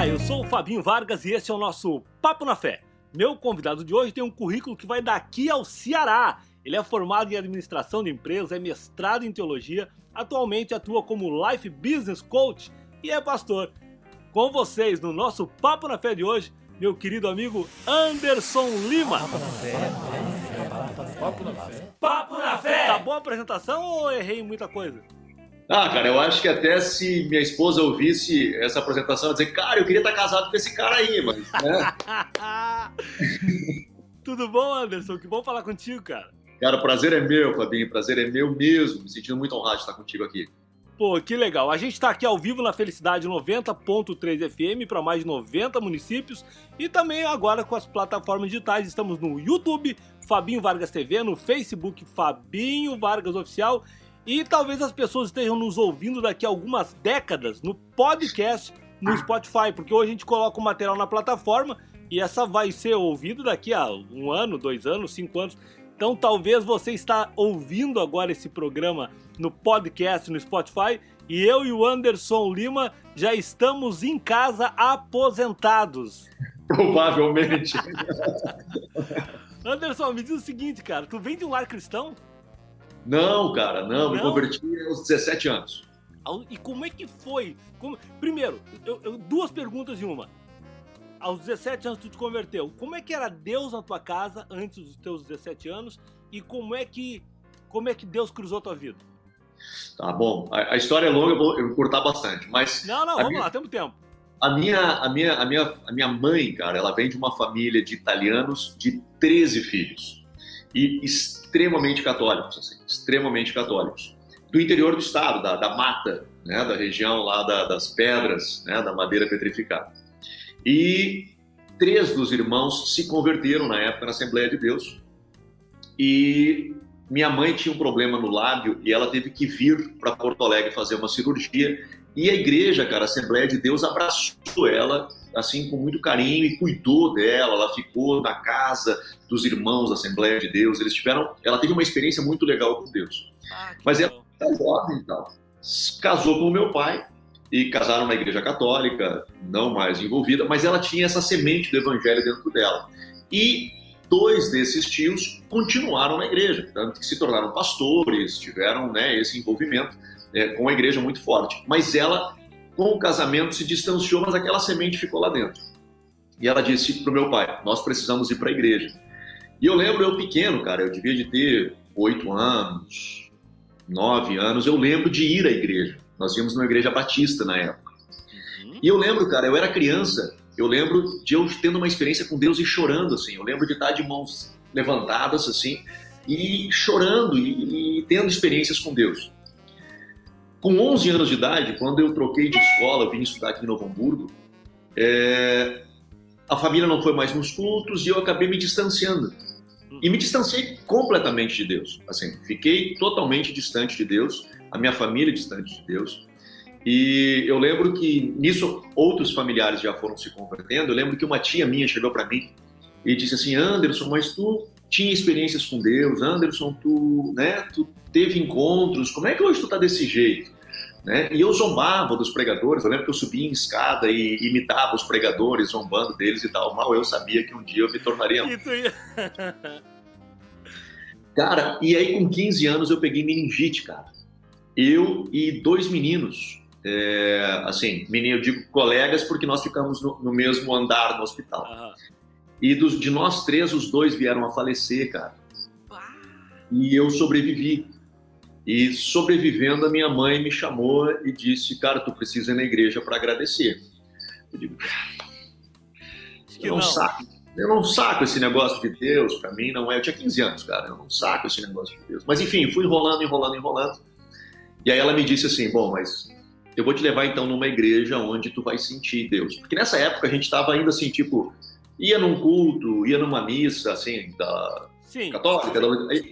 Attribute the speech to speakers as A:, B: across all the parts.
A: Olá, eu sou o Fabinho Vargas e esse é o nosso Papo na Fé. Meu convidado de hoje tem um currículo que vai daqui ao Ceará. Ele é formado em administração de empresas, é mestrado em teologia, atualmente atua como Life Business Coach e é pastor. Com vocês no nosso Papo na Fé de hoje, meu querido amigo Anderson Lima. Papo na Fé. Papo na Fé. Papo na Fé. Tá boa a apresentação ou errei muita coisa?
B: Ah, cara, eu acho que até se minha esposa ouvisse essa apresentação, ela dizer, cara, eu queria estar casado com esse cara aí, mas. Né?
A: Tudo bom, Anderson? Que bom falar contigo, cara.
B: Cara, o prazer é meu, Fabinho, o prazer é meu mesmo. Me sentindo muito honrado de estar contigo aqui.
A: Pô, que legal. A gente está aqui ao vivo na Felicidade 90.3 FM para mais de 90 municípios e também agora com as plataformas digitais. Estamos no YouTube, Fabinho Vargas TV, no Facebook, Fabinho Vargas Oficial e talvez as pessoas estejam nos ouvindo daqui a algumas décadas no podcast no Spotify, porque hoje a gente coloca o material na plataforma e essa vai ser ouvida daqui a um ano, dois anos, cinco anos. Então talvez você está ouvindo agora esse programa no podcast no Spotify e eu e o Anderson Lima já estamos em casa aposentados.
B: Provavelmente.
A: Anderson, me diz o seguinte, cara, tu vem de um lar cristão?
B: Não, cara, não, não? me converti aos 17 anos.
A: E como é que foi? Como... Primeiro, eu, eu, duas perguntas em uma. Aos 17 anos tu te converteu. Como é que era Deus na tua casa antes dos teus 17 anos? E como é que, como é que Deus cruzou tua vida?
B: Tá bom. A, a história é longa, eu vou, eu vou cortar bastante. Mas
A: não, não, vamos minha, lá, temos tempo.
B: A minha, a, minha, a, minha, a minha mãe, cara, ela vem de uma família de italianos de 13 filhos e extremamente católicos, assim, extremamente católicos. Do interior do estado, da, da mata, né, da região lá da, das pedras, né, da madeira petrificada. E três dos irmãos se converteram na época na Assembleia de Deus. E minha mãe tinha um problema no lábio e ela teve que vir para Porto Alegre fazer uma cirurgia. E a igreja, cara, a Assembleia de Deus abraçou ela assim com muito carinho e cuidou dela. Ela ficou na casa dos irmãos da Assembleia de Deus. Eles tiveram, ela teve uma experiência muito legal com Deus. Ah, Mas ela é jovem e tal. Casou com o meu pai e casaram na Igreja Católica, não mais envolvida, mas ela tinha essa semente do Evangelho dentro dela. E dois desses tios continuaram na igreja, tanto que se tornaram pastores, tiveram né, esse envolvimento é, com a igreja muito forte. Mas ela com o casamento se distanciou, mas aquela semente ficou lá dentro. E ela disse para o meu pai: Nós precisamos ir para a igreja. E eu lembro, eu pequeno, cara, eu devia de ter oito anos, nove anos, eu lembro de ir à igreja. Nós íamos numa igreja batista na época. Uhum. E eu lembro, cara, eu era criança, eu lembro de eu tendo uma experiência com Deus e chorando, assim. Eu lembro de estar de mãos levantadas, assim, e chorando e, e tendo experiências com Deus. Com 11 anos de idade, quando eu troquei de escola, vim estudar aqui em Novo Hamburgo, é, a família não foi mais nos cultos e eu acabei me distanciando. E me distanciei completamente de Deus. Assim, fiquei totalmente distante de Deus, a minha família distante de Deus. E eu lembro que nisso outros familiares já foram se convertendo. Eu lembro que uma tia minha chegou para mim e disse assim: Anderson, mas tu tinha experiências com Deus, Anderson, tu, né, tu teve encontros, como é que hoje tu tá desse jeito? Né? E eu zombava dos pregadores, eu lembro que eu subia em escada e imitava os pregadores, zombando deles e tal. Mal eu sabia que um dia eu me tornaria um. cara, e aí com 15 anos eu peguei meningite, cara. Eu e dois meninos, é, assim, menino, eu digo colegas porque nós ficamos no, no mesmo andar no hospital. Uhum. E dos, de nós três, os dois vieram a falecer, cara. E eu sobrevivi. E sobrevivendo, a minha mãe me chamou e disse: Cara, tu precisa ir na igreja para agradecer. Eu digo: Eu não, não, saco. Eu não saco esse negócio de Deus, para mim não é. Eu tinha 15 anos, cara, eu não saco esse negócio de Deus. Mas enfim, fui enrolando, enrolando, enrolando. E aí ela me disse assim: Bom, mas eu vou te levar então numa igreja onde tu vai sentir Deus. Porque nessa época a gente estava ainda assim, tipo, ia num culto, ia numa missa, assim, da, Sim. católica.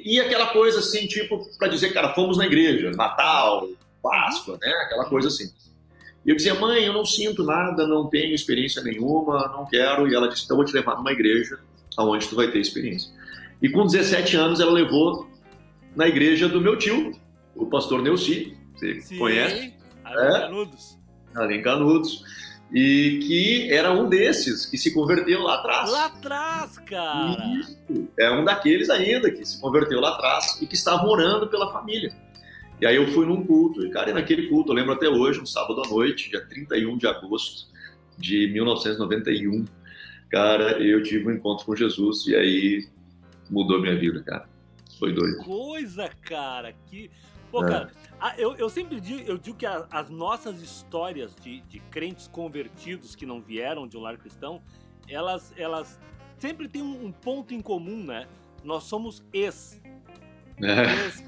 B: E aquela coisa assim, tipo, para dizer, cara, fomos na igreja, Natal, Páscoa, né? Aquela coisa assim. E eu dizia, mãe, eu não sinto nada, não tenho experiência nenhuma, não quero. E ela disse, então eu vou te levar numa igreja aonde tu vai ter experiência. E com 17 anos ela levou na igreja do meu tio, o pastor Neuci, você Sim, conhece?
A: Ali em é. Canudos.
B: Ali em Canudos. E que era um desses que se converteu lá atrás.
A: Lá atrás, cara!
B: Isso. É um daqueles ainda que se converteu lá atrás e que estava orando pela família. E aí eu fui num culto, e cara, e naquele culto, eu lembro até hoje, um sábado à noite, dia 31 de agosto de 1991, cara, eu tive um encontro com Jesus e aí mudou minha vida, cara. Foi doido.
A: Que coisa, cara, que... Pô, é. cara, eu, eu sempre digo, eu digo que a, as nossas histórias de, de crentes convertidos que não vieram de um lar cristão, elas, elas sempre têm um, um ponto em comum, né? Nós somos ex. É. ex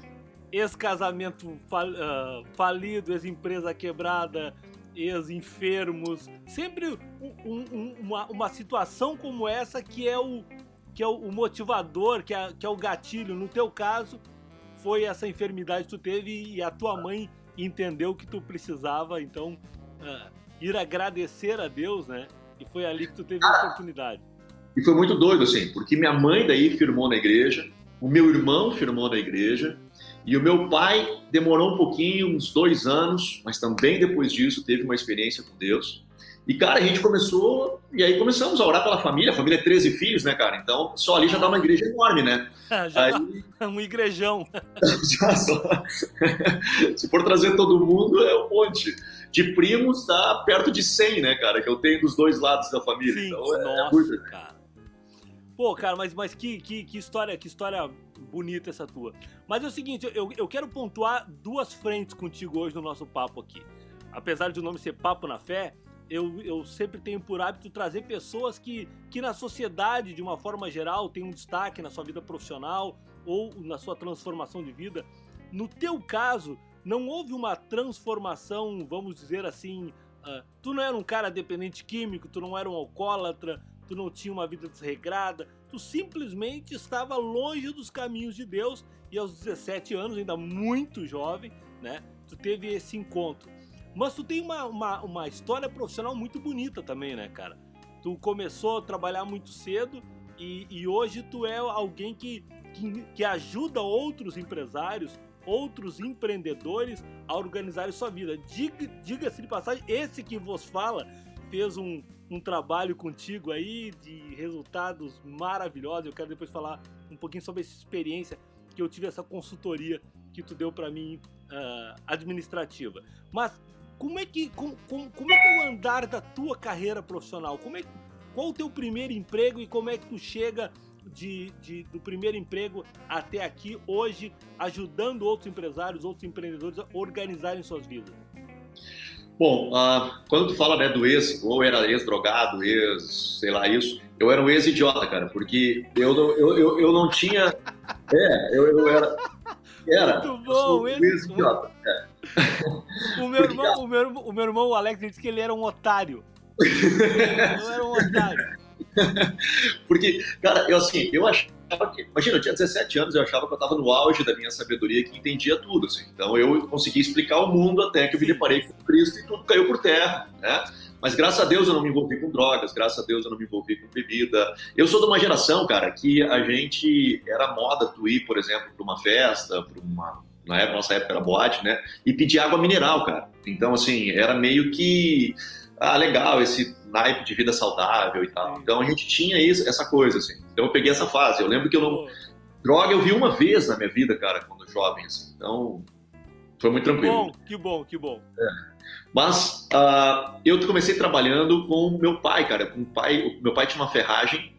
A: ex-casamento fal, uh, falido, ex-empresa quebrada, ex-enfermos. Sempre um, um, uma, uma situação como essa que é o, que é o motivador, que é, que é o gatilho. No teu caso, foi essa enfermidade que tu teve e a tua mãe entendeu que tu precisava, então, uh, ir agradecer a Deus, né? E foi ali que tu teve a oportunidade.
B: E foi muito doido, assim, porque minha mãe daí firmou na igreja, o meu irmão firmou na igreja, e o meu pai demorou um pouquinho, uns dois anos, mas também depois disso teve uma experiência com Deus. E, cara, a gente começou, e aí começamos a orar pela família. A família é 13 filhos, né, cara? Então, só ali já dá uma igreja enorme, né?
A: já aí... dá um igrejão.
B: só... Se for trazer todo mundo, é um monte. De primos, dá perto de 100, né, cara? Que eu tenho dos dois lados da família.
A: Sim,
B: então,
A: é, nossa, é muito... cara. Pô, cara, mas, mas que, que, que história, que história bonita essa tua. Mas é o seguinte, eu, eu quero pontuar duas frentes contigo hoje no nosso papo aqui. Apesar de o nome ser Papo na Fé, eu, eu sempre tenho por hábito trazer pessoas que, que na sociedade, de uma forma geral, têm um destaque na sua vida profissional ou na sua transformação de vida. No teu caso, não houve uma transformação, vamos dizer assim, uh, tu não era um cara dependente químico, tu não era um alcoólatra, tu não tinha uma vida desregrada, tu simplesmente estava longe dos caminhos de Deus e aos 17 anos, ainda muito jovem, né, tu teve esse encontro. Mas tu tem uma, uma, uma história profissional muito bonita também, né, cara? Tu começou a trabalhar muito cedo e, e hoje tu é alguém que, que, que ajuda outros empresários, outros empreendedores a organizarem sua vida. Diga-se diga de passagem, esse que vos fala fez um, um trabalho contigo aí de resultados maravilhosos. Eu quero depois falar um pouquinho sobre essa experiência que eu tive, essa consultoria que tu deu para mim uh, administrativa. Mas como é que como, como, é que é o andar da tua carreira profissional? Como é qual o teu primeiro emprego e como é que tu chega de, de, do primeiro emprego até aqui hoje, ajudando outros empresários, outros empreendedores a organizarem suas vidas?
B: Bom, uh, quando tu fala né, do ex, ou era ex-drogado, ex, sei lá, isso, eu era um ex-idiota, cara, porque eu, eu, eu, eu não tinha. É, eu, eu era. Era.
A: Muito bom, ex-idiota. É. O, meu irmão, o, meu, o meu irmão, o Alex, disse que ele era um otário. eu era um otário.
B: porque, cara, eu assim, eu acho que, imagina, eu tinha 17 anos, eu achava que eu estava no auge da minha sabedoria, que entendia tudo, assim. Então eu consegui explicar o mundo até que eu me deparei com Cristo e tudo caiu por terra, né? Mas graças a Deus eu não me envolvi com drogas, graças a Deus eu não me envolvi com bebida. Eu sou de uma geração, cara, que a gente era moda tu ir, por exemplo, para uma festa, para uma na época, nossa época era boate, né? E pedir água mineral, cara. Então, assim, era meio que ah, legal, esse naipe de vida saudável e tal. Então a gente tinha isso, essa coisa, assim. Então eu peguei essa fase. Eu lembro que eu não. Droga eu vi uma vez na minha vida, cara, quando jovem, assim. Então foi muito tranquilo.
A: Bom, que bom, que bom.
B: É. Mas uh, eu comecei trabalhando com meu pai, cara. Com pai, meu pai tinha uma ferragem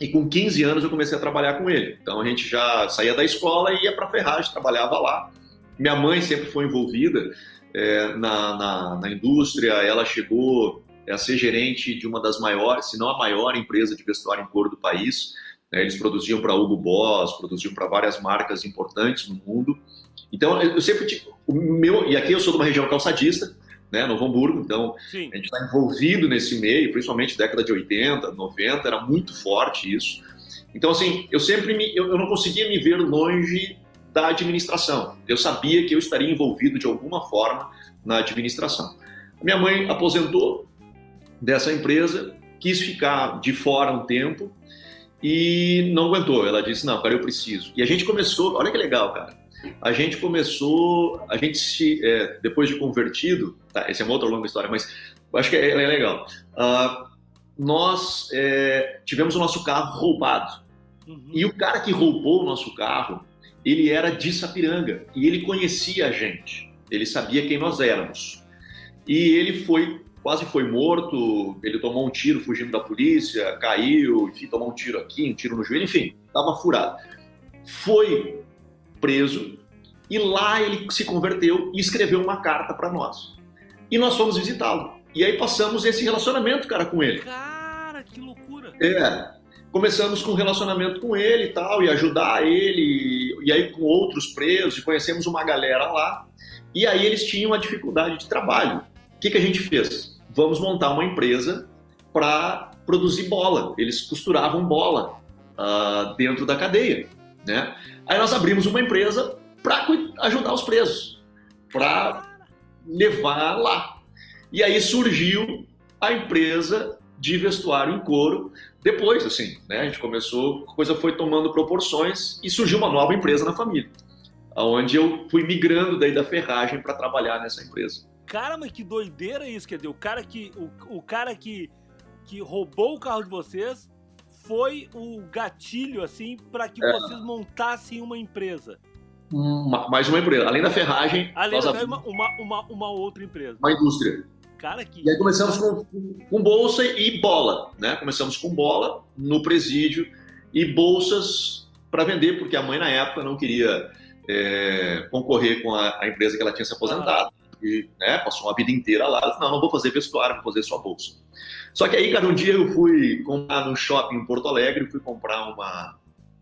B: e com 15 anos eu comecei a trabalhar com ele. Então a gente já saía da escola e ia para ferragem, trabalhava lá. Minha mãe sempre foi envolvida é, na, na, na indústria, ela chegou a ser gerente de uma das maiores, se não a maior empresa de vestuário em couro do país. Né? Eles produziam para Hugo Boss, produziam para várias marcas importantes no mundo. Então, eu sempre tive, o meu, e aqui eu sou de uma região calçadista, né, Novo Hamburgo, então Sim. a gente está envolvido nesse meio, principalmente década de 80, 90, era muito forte isso. Então, assim, eu sempre me, eu, eu não conseguia me ver longe da administração. Eu sabia que eu estaria envolvido de alguma forma na administração. Minha mãe aposentou, dessa empresa, quis ficar de fora um tempo e não aguentou. Ela disse: Não, cara, eu preciso. E a gente começou, olha que legal, cara. A gente começou, a gente se, é, depois de convertido, tá, essa é uma outra longa história, mas acho que é, é legal. Uh, nós é, tivemos o nosso carro roubado. Uhum. E o cara que roubou o nosso carro, ele era de Sapiranga e ele conhecia a gente. Ele sabia quem nós éramos. E ele foi, quase foi morto, ele tomou um tiro fugindo da polícia, caiu, enfim, tomou um tiro aqui, um tiro no joelho, enfim, estava furado. Foi preso e lá ele se converteu e escreveu uma carta para nós. E nós fomos visitá-lo. E aí passamos esse relacionamento, cara, com ele.
A: Cara, que loucura!
B: É. Começamos com um relacionamento com ele e tal, e ajudar ele, e aí com outros presos, e conhecemos uma galera lá. E aí eles tinham uma dificuldade de trabalho. O que, que a gente fez? Vamos montar uma empresa para produzir bola. Eles costuravam bola uh, dentro da cadeia. Né? Aí nós abrimos uma empresa para ajudar os presos, para levar lá. E aí surgiu a empresa de vestuário em couro. Depois, assim, né, a gente começou, a coisa foi tomando proporções e surgiu uma nova empresa na família, onde eu fui migrando daí da ferragem para trabalhar nessa empresa.
A: Cara, mas que doideira isso, quer dizer, o cara que o, o cara que que roubou o carro de vocês foi o gatilho assim para que é. vocês montassem uma empresa.
B: Uma, mais uma empresa, além da ferragem,
A: além da ferragem, uma, uma, uma outra empresa.
B: Uma indústria.
A: Cara, que...
B: E aí começamos com, com bolsa e bola, né? Começamos com bola no presídio e bolsas para vender, porque a mãe na época não queria é, concorrer com a, a, empresa que ela tinha se aposentado. Ah. E né, passou uma vida inteira lá. Falou, não, não vou fazer vestuário, vou fazer só bolsa. Só que aí, cara, um dia eu fui comprar no shopping em Porto Alegre, fui comprar uma,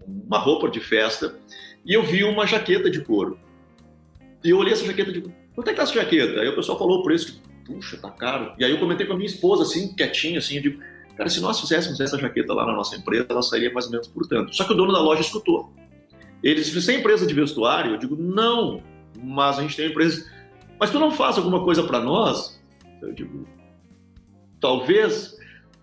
B: uma roupa de festa e eu vi uma jaqueta de couro. E eu olhei essa jaqueta de quanto é que tá essa jaqueta? Aí o pessoal falou o preço, puxa, tá caro. E aí eu comentei com a minha esposa, assim, quietinho, assim, eu digo, cara, se nós fizéssemos essa jaqueta lá na nossa empresa, ela sairia mais ou menos por tanto. Só que o dono da loja escutou. Ele disse, você é empresa de vestuário? Eu digo, não, mas a gente tem empresa... Mas tu não faz alguma coisa para nós? Eu digo, talvez.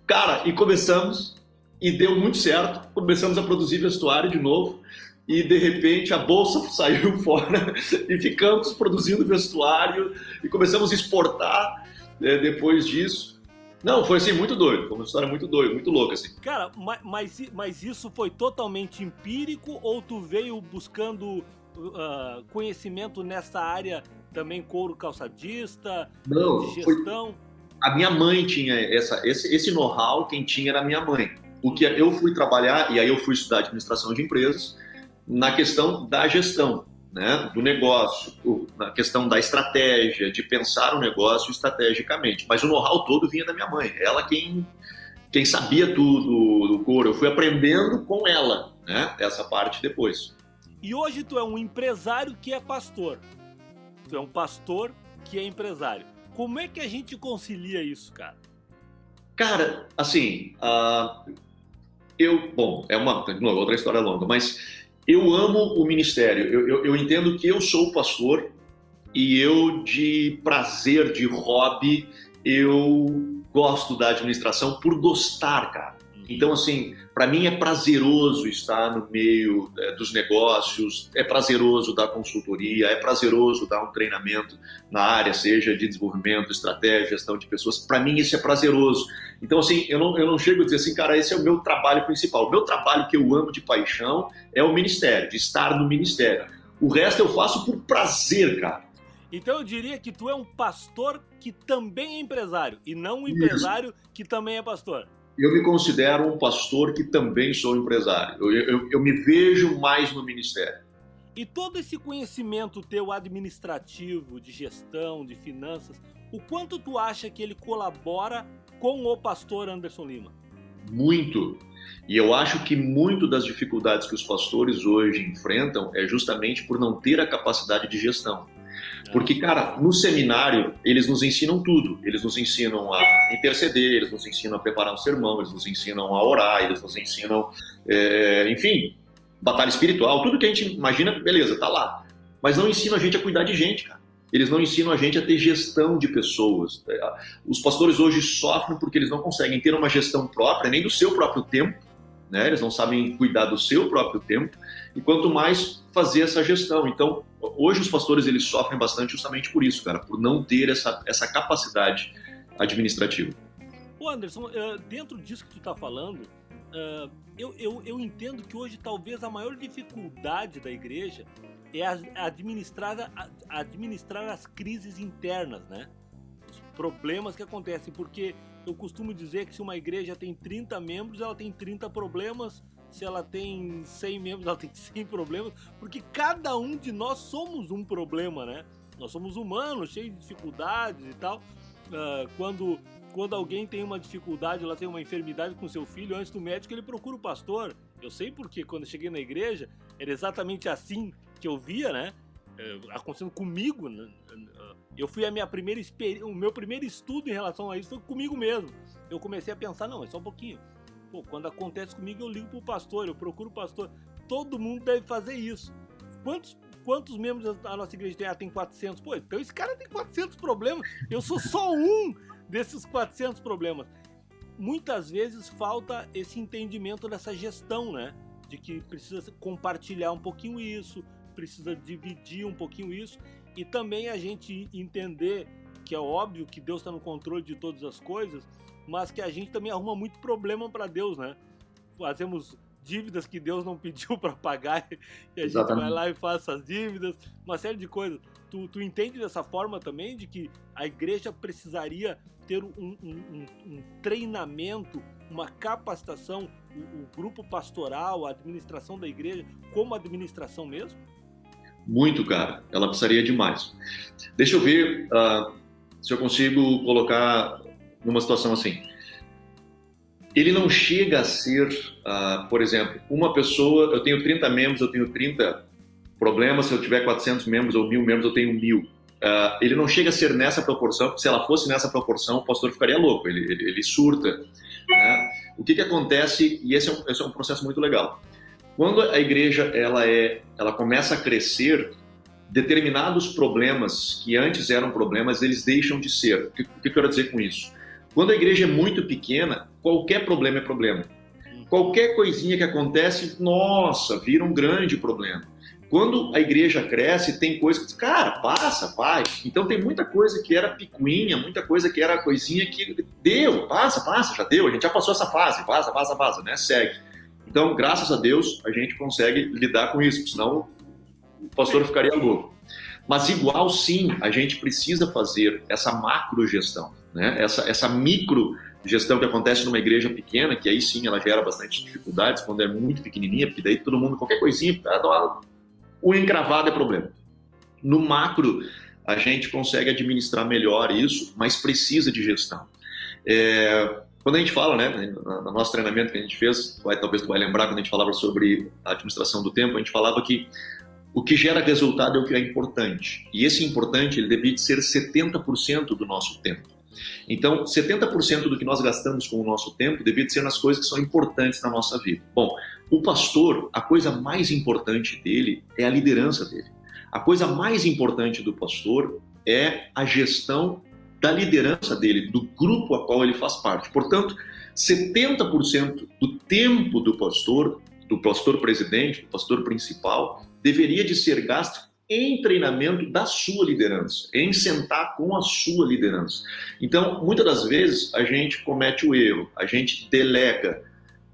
B: Cara, e começamos, e deu muito certo. Começamos a produzir vestuário de novo e de repente a bolsa saiu fora e ficamos produzindo vestuário e começamos a exportar né, depois disso. Não, foi assim, muito doido. Foi uma história muito doida, muito louca, assim.
A: Cara, mas, mas isso foi totalmente empírico ou tu veio buscando uh, conhecimento nessa área também, couro calçadista,
B: Não,
A: de gestão? Foi...
B: A minha mãe tinha essa, esse, esse know-how, quem tinha era a minha mãe. O que eu fui trabalhar, e aí eu fui estudar administração de empresas, na questão da gestão, né, do negócio, na questão da estratégia, de pensar o negócio estrategicamente. Mas o know-how todo vinha da minha mãe. Ela quem, quem sabia tudo do couro. Eu fui aprendendo com ela, né, essa parte depois.
A: E hoje tu é um empresário que é pastor. É um pastor que é empresário. Como é que a gente concilia isso, cara?
B: Cara, assim, uh, eu, bom, é uma outra história longa, mas eu amo o ministério. Eu, eu, eu entendo que eu sou pastor e eu, de prazer, de hobby, eu gosto da administração por gostar, cara. Então, assim, para mim é prazeroso estar no meio é, dos negócios, é prazeroso dar consultoria, é prazeroso dar um treinamento na área, seja de desenvolvimento, estratégia, gestão de pessoas. Para mim isso é prazeroso. Então, assim, eu não, eu não chego a dizer assim, cara, esse é o meu trabalho principal. O meu trabalho que eu amo de paixão é o ministério, de estar no ministério. O resto eu faço por prazer, cara.
A: Então eu diria que tu é um pastor que também é empresário e não um empresário Isso. que também é pastor
B: eu me considero um pastor que também sou empresário. Eu, eu, eu, me vejo mais no ministério.
A: E todo esse conhecimento teu administrativo, de gestão, de finanças, o quanto tu acha que ele colabora com o pastor Anderson Lima?
B: Muito. E eu acho que muito das dificuldades que os pastores hoje enfrentam é justamente por não ter a capacidade de gestão. Porque, cara, no seminário, eles nos ensinam tudo. Eles nos ensinam a interceder, eles nos ensinam a preparar um sermão, eles nos ensinam a orar, eles nos ensinam, é, enfim, batalha espiritual, tudo que a gente imagina, beleza, tá lá. Mas não ensinam a gente a cuidar de gente, cara. Eles não ensinam a gente a ter gestão de pessoas. Os pastores hoje sofrem porque eles não conseguem ter uma gestão própria, nem do seu próprio tempo, né? Eles não sabem cuidar do seu próprio tempo e quanto mais fazer essa gestão. Então, hoje os pastores eles sofrem bastante justamente por isso, cara, por não ter essa, essa capacidade administrativo.
A: Ô Anderson, uh, dentro disso que tu está falando, uh, eu, eu, eu entendo que hoje talvez a maior dificuldade da igreja é administrar, administrar as crises internas, né? Os problemas que acontecem, porque eu costumo dizer que se uma igreja tem 30 membros, ela tem 30 problemas, se ela tem 100 membros, ela tem 100 problemas, porque cada um de nós somos um problema, né? Nós somos humanos, cheios de dificuldades e tal. Uh, quando, quando alguém tem uma dificuldade, ela tem uma enfermidade com seu filho, antes do médico ele procura o pastor. Eu sei porque quando eu cheguei na igreja era exatamente assim que eu via, né? É, acontecendo comigo. Né? Eu fui a minha primeira o meu primeiro estudo em relação a isso foi comigo mesmo. Eu comecei a pensar, não, é só um pouquinho. Pô, quando acontece comigo, eu ligo pro pastor, eu procuro o pastor. Todo mundo deve fazer isso. Quantos, quantos membros a nossa igreja tem? Ah, tem 400. Pô, então esse cara tem 400 problemas. Eu sou só um desses 400 problemas. Muitas vezes falta esse entendimento dessa gestão, né? De que precisa compartilhar um pouquinho isso, precisa dividir um pouquinho isso e também a gente entender que é óbvio que Deus está no controle de todas as coisas, mas que a gente também arruma muito problema para Deus, né? Fazemos dívidas que Deus não pediu para pagar e a gente vai lá e faz essas dívidas, uma série de coisas. Tu, tu entende dessa forma também de que a igreja precisaria ter um, um, um, um treinamento, uma capacitação, o, o grupo pastoral, a administração da igreja, como administração mesmo?
B: Muito, cara. Ela precisaria de mais. Deixa eu ver uh, se eu consigo colocar numa situação assim. Ele não chega a ser, uh, por exemplo, uma pessoa. Eu tenho 30 membros, eu tenho 30 problemas. Se eu tiver 400 membros ou mil membros, eu tenho mil. Uh, ele não chega a ser nessa proporção, porque se ela fosse nessa proporção, o pastor ficaria louco, ele, ele, ele surta. Né? O que, que acontece, e esse é, um, esse é um processo muito legal. Quando a igreja ela é, ela começa a crescer, determinados problemas que antes eram problemas, eles deixam de ser. O que, o que eu quero dizer com isso? Quando a igreja é muito pequena, qualquer problema é problema. Qualquer coisinha que acontece, nossa, vira um grande problema. Quando a igreja cresce, tem coisa que, cara, passa, vai. Então tem muita coisa que era picuinha, muita coisa que era coisinha que deu, passa, passa, já deu, a gente já passou essa fase, vaza, vaza, vaza, né? Segue. Então, graças a Deus, a gente consegue lidar com isso, senão o pastor ficaria louco. Mas igual sim, a gente precisa fazer essa macro gestão, né? essa, essa micro gestão que acontece numa igreja pequena, que aí sim ela gera bastante dificuldades quando é muito pequenininha, porque daí todo mundo, qualquer coisinha, o encravado é problema. No macro, a gente consegue administrar melhor isso, mas precisa de gestão. É, quando a gente fala, né, no nosso treinamento que a gente fez, vai, talvez tu vai lembrar quando a gente falava sobre a administração do tempo, a gente falava que o que gera resultado é o que é importante. E esse importante, ele devia ser 70% do nosso tempo. Então, 70% do que nós gastamos com o nosso tempo devia ser nas coisas que são importantes na nossa vida. Bom, o pastor, a coisa mais importante dele é a liderança dele. A coisa mais importante do pastor é a gestão da liderança dele, do grupo a qual ele faz parte. Portanto, 70% do tempo do pastor, do pastor presidente, do pastor principal, deveria de ser gasto em treinamento da sua liderança, em sentar com a sua liderança. Então, muitas das vezes a gente comete o erro, a gente delega,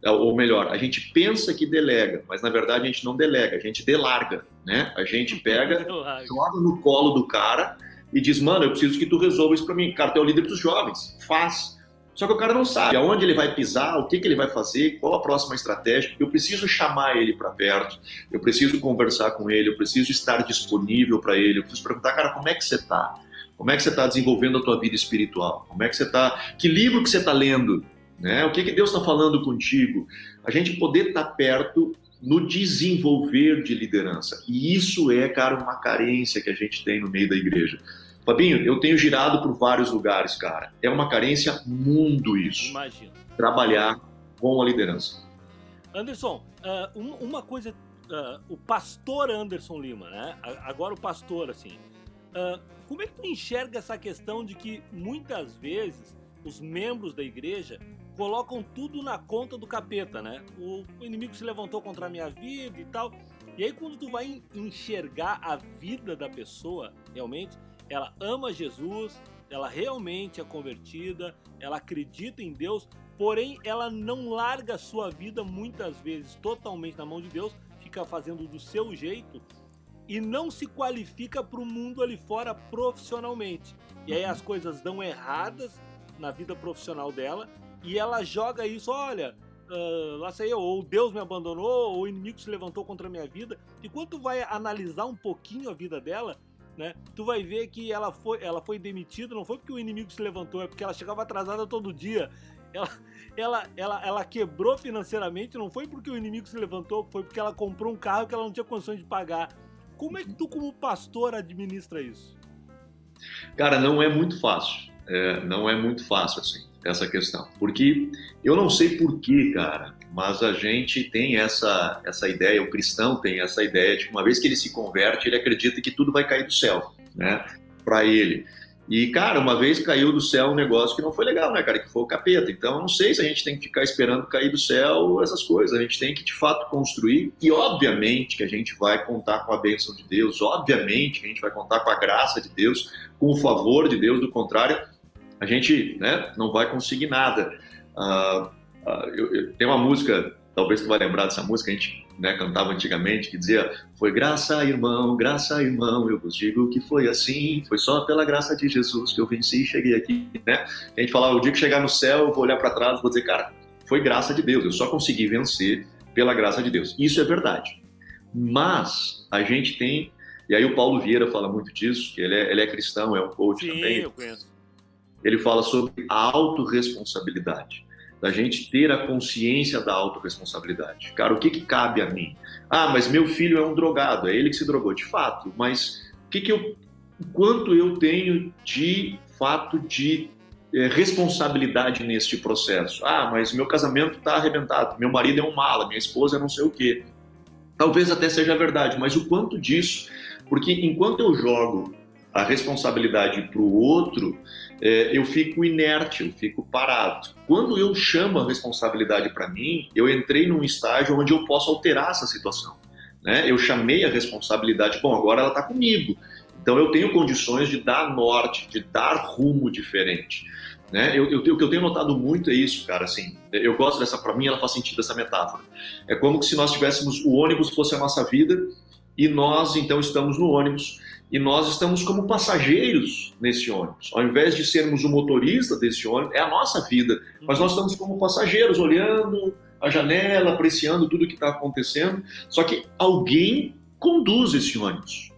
B: ou melhor, a gente pensa que delega, mas na verdade a gente não delega, a gente delarga, né? A gente pega, joga no colo do cara e diz, mano, eu preciso que tu resolva isso para mim. Cara, tu é o líder dos jovens, faz. Só que o cara não sabe aonde ele vai pisar, o que, que ele vai fazer, qual a próxima estratégia. Eu preciso chamar ele para perto, eu preciso conversar com ele, eu preciso estar disponível para ele, eu preciso perguntar, cara, como é que você está? Como é que você está desenvolvendo a tua vida espiritual? Como é que você está? Que livro que você está lendo? Né? O que, que Deus está falando contigo? A gente poder estar tá perto no desenvolver de liderança. E isso é, cara, uma carência que a gente tem no meio da igreja. Fabinho, eu tenho girado por vários lugares, cara. É uma carência mundo isso.
A: Imagina.
B: Trabalhar com a liderança.
A: Anderson, uh, uma coisa, uh, o pastor Anderson Lima, né? Agora o pastor, assim. Uh, como é que tu enxerga essa questão de que muitas vezes os membros da igreja colocam tudo na conta do capeta, né? O, inimigo se levantou contra a minha vida e tal. E aí quando tu vai enxergar a vida da pessoa, realmente, ela ama Jesus, ela realmente é convertida, ela acredita em Deus, porém ela não larga a sua vida muitas vezes totalmente na mão de Deus, fica fazendo do seu jeito e não se qualifica para o mundo ali fora profissionalmente. E aí as coisas dão erradas na vida profissional dela e ela joga isso, olha, uh, lá sei eu, ou Deus me abandonou, ou o inimigo se levantou contra a minha vida. E quando vai analisar um pouquinho a vida dela, né, tu vai ver que ela foi, ela foi demitida, não foi porque o inimigo se levantou, é porque ela chegava atrasada todo dia. Ela, ela, ela, ela quebrou financeiramente, não foi porque o inimigo se levantou, foi porque ela comprou um carro que ela não tinha condições de pagar. Como é que tu, como pastor, administra isso?
B: Cara, não é muito fácil. É, não é muito fácil assim essa questão, porque eu não sei porquê, cara, mas a gente tem essa essa ideia, o cristão tem essa ideia de que uma vez que ele se converte, ele acredita que tudo vai cair do céu, né, para ele. E, cara, uma vez caiu do céu um negócio que não foi legal, né, cara? Que foi o capeta. Então, eu não sei se a gente tem que ficar esperando cair do céu essas coisas. A gente tem que, de fato, construir. E, obviamente, que a gente vai contar com a bênção de Deus. Obviamente que a gente vai contar com a graça de Deus, com o favor de Deus. Do contrário, a gente né, não vai conseguir nada. Uh, uh, eu, eu, tem uma música, talvez tu vai lembrar dessa música, a gente né, cantava antigamente, que dizia: Foi graça, irmão, graça, irmão, eu vos digo que foi assim, foi só pela graça de Jesus que eu venci e cheguei aqui. Né? A gente falava: o dia que chegar no céu, eu vou olhar para trás e vou dizer, cara, foi graça de Deus, eu só consegui vencer pela graça de Deus. Isso é verdade. Mas a gente tem, e aí o Paulo Vieira fala muito disso, que ele é, ele é cristão, é um coach
A: Sim,
B: também.
A: Eu conheço.
B: Ele fala sobre a autorresponsabilidade da gente ter a consciência da autorresponsabilidade. Cara, o que, que cabe a mim? Ah, mas meu filho é um drogado, é ele que se drogou, de fato, mas o que, que eu. Quanto eu tenho de fato de é, responsabilidade neste processo? Ah, mas meu casamento está arrebentado, meu marido é um mala, minha esposa é não sei o quê. Talvez até seja verdade, mas o quanto disso? Porque enquanto eu jogo a responsabilidade para o outro, eu fico inerte, eu fico parado. Quando eu chamo a responsabilidade para mim, eu entrei num estágio onde eu posso alterar essa situação. Né? Eu chamei a responsabilidade, bom, agora ela está comigo. Então eu tenho condições de dar norte, de dar rumo diferente. Né? Eu, eu, o que eu tenho notado muito é isso, cara. Assim, eu gosto dessa, para mim, ela faz sentido essa metáfora. É como se nós tivéssemos o ônibus fosse a nossa vida e nós então estamos no ônibus e nós estamos como passageiros nesse ônibus. Ao invés de sermos o motorista desse ônibus, é a nossa vida, mas nós estamos como passageiros, olhando a janela, apreciando tudo que está acontecendo. Só que alguém conduz esse ônibus.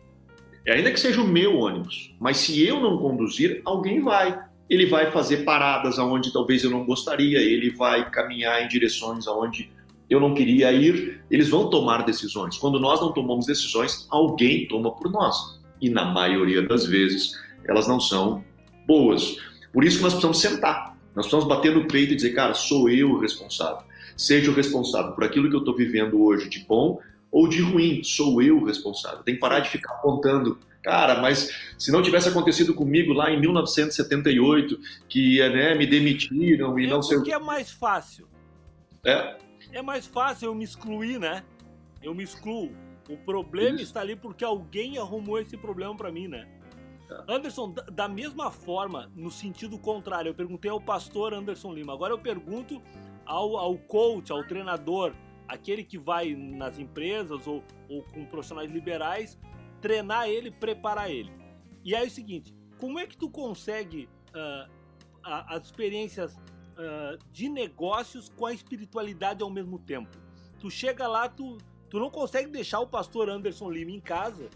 B: Ainda que seja o meu ônibus, mas se eu não conduzir, alguém vai. Ele vai fazer paradas aonde talvez eu não gostaria, ele vai caminhar em direções aonde eu não queria ir. Eles vão tomar decisões. Quando nós não tomamos decisões, alguém toma por nós e na maioria das vezes elas não são boas. Por isso que nós precisamos sentar, nós precisamos bater no peito e dizer, cara, sou eu o responsável. Seja o responsável por aquilo que eu estou vivendo hoje de bom ou de ruim, sou eu o responsável. Tem que parar de ficar apontando Cara, mas se não tivesse acontecido comigo lá em 1978, que né, me demitiram e é não sei
A: o que. é mais fácil.
B: É.
A: É mais fácil eu me excluir, né? Eu me excluo. O problema Isso. está ali porque alguém arrumou esse problema para mim, né? Tá. Anderson, da mesma forma, no sentido contrário, eu perguntei ao pastor Anderson Lima. Agora eu pergunto ao, ao coach, ao treinador, aquele que vai nas empresas ou, ou com profissionais liberais, treinar ele, preparar ele. E aí é o seguinte: como é que tu consegue uh, as experiências uh, de negócios com a espiritualidade ao mesmo tempo? Tu chega lá, tu, Tu não consegue deixar o pastor Anderson Lima em casa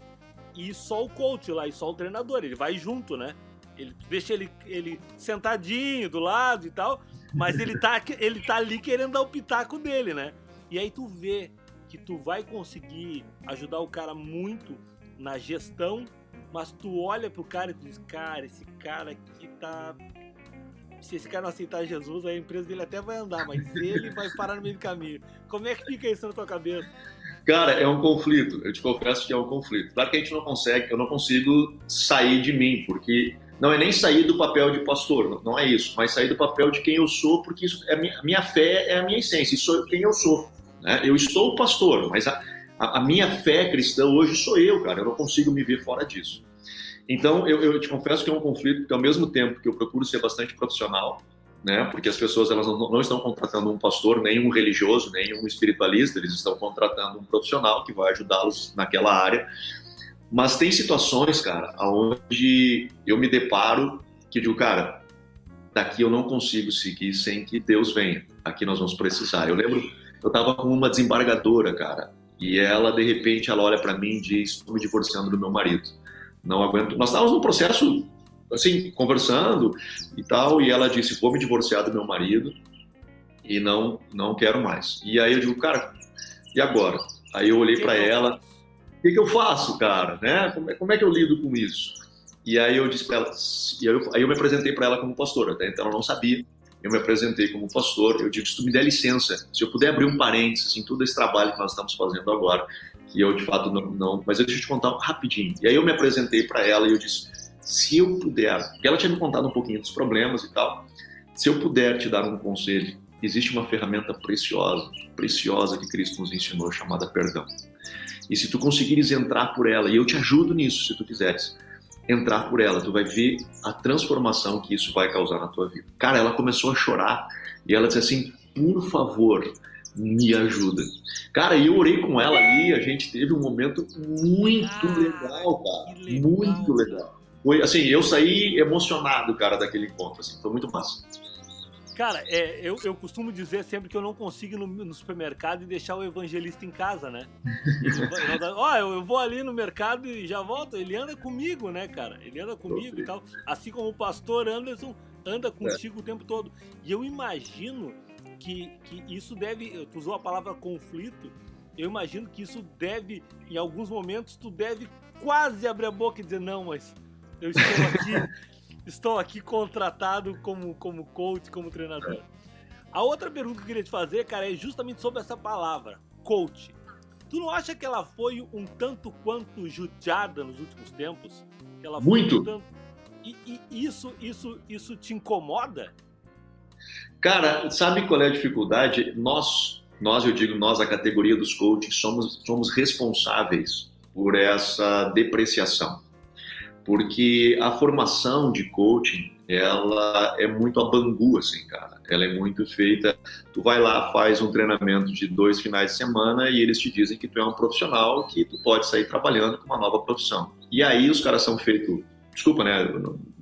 A: e só o coach lá, e só o treinador. Ele vai junto, né? Ele deixa ele, ele sentadinho do lado e tal, mas ele tá, ele tá ali querendo dar o pitaco dele, né? E aí tu vê que tu vai conseguir ajudar o cara muito na gestão, mas tu olha pro cara e tu diz, cara, esse cara aqui tá. Se esse cara não aceitar Jesus, a empresa dele até vai andar, mas ele vai parar no meio do caminho. Como é que fica isso na tua cabeça?
B: Cara, é um conflito. Eu te confesso que é um conflito. Claro que a gente não consegue, eu não consigo sair de mim, porque não é nem sair do papel de pastor, não é isso, mas sair do papel de quem eu sou, porque isso é minha, minha fé é a minha essência, isso é quem eu sou. Né? Eu estou pastor, mas a, a minha fé cristã hoje sou eu, cara. Eu não consigo me ver fora disso. Então, eu, eu, te confesso que é um conflito, porque ao mesmo tempo que eu procuro ser bastante profissional, né, porque as pessoas elas não, não estão contratando um pastor, nem um religioso, nem um espiritualista, eles estão contratando um profissional que vai ajudá-los naquela área. Mas tem situações, cara, onde eu me deparo que digo, cara, daqui eu não consigo seguir sem que Deus venha. Aqui nós vamos precisar. Eu lembro, eu estava com uma desembargadora, cara, e ela, de repente, ela olha para mim e diz: estou me divorciando do meu marido. Não aguento. Nós estávamos num processo, assim, conversando e tal, e ela disse: vou me divorciar do meu marido e não, não quero mais. E aí eu digo, cara, e agora? Aí eu olhei para ela: o que, que, eu faço, cara? Né? Como, é, como é que eu lido com isso? E aí eu disse para ela, e aí eu, aí eu me apresentei para ela como pastor, até então ela não sabia. Eu me apresentei como pastor, eu disse, se tu me der licença, se eu puder abrir um parênteses em todo esse trabalho que nós estamos fazendo agora, que eu de fato não, não mas eu deixa eu te contar rapidinho. E aí eu me apresentei para ela e eu disse, se eu puder, porque ela tinha me contado um pouquinho dos problemas e tal, se eu puder te dar um conselho, existe uma ferramenta preciosa, preciosa que Cristo nos ensinou, chamada perdão. E se tu conseguires entrar por ela, e eu te ajudo nisso, se tu quiseres, entrar por ela, tu vai ver a transformação que isso vai causar na tua vida. Cara, ela começou a chorar e ela disse assim: por favor, me ajuda. Cara, eu orei com ela ali, a gente teve um momento muito ah, legal, cara. Legal. Muito legal. Foi assim, eu saí emocionado, cara, daquele encontro, assim, foi muito massa.
A: Cara, é, eu, eu costumo dizer sempre que eu não consigo ir no, no supermercado e deixar o evangelista em casa, né? Ó, oh, eu, eu, vou ali no mercado e já volto. Ele anda comigo, né, cara? Ele anda comigo e tal. Assim como o pastor Anderson anda contigo é. o tempo todo. E eu imagino que, que isso deve. Tu usou a palavra conflito. Eu imagino que isso deve, em alguns momentos, tu deve quase abrir a boca e dizer: não, mas eu estou aqui. estou aqui contratado como, como coach, como treinador. A outra pergunta que eu queria te fazer, cara, é justamente sobre essa palavra, coach. Tu não acha que ela foi um tanto quanto judiada nos últimos tempos? Que ela
B: Muito. Um tanto...
A: e, e, isso, isso, isso te incomoda?
B: Cara, sabe qual é a dificuldade? Nós, nós eu digo nós, a categoria dos coaches, somos, somos responsáveis por essa depreciação porque a formação de coaching ela é muito a bangu, assim, cara. Ela é muito feita. Tu vai lá, faz um treinamento de dois finais de semana e eles te dizem que tu é um profissional, que tu pode sair trabalhando com uma nova profissão. E aí os caras são feitos. Desculpa, né?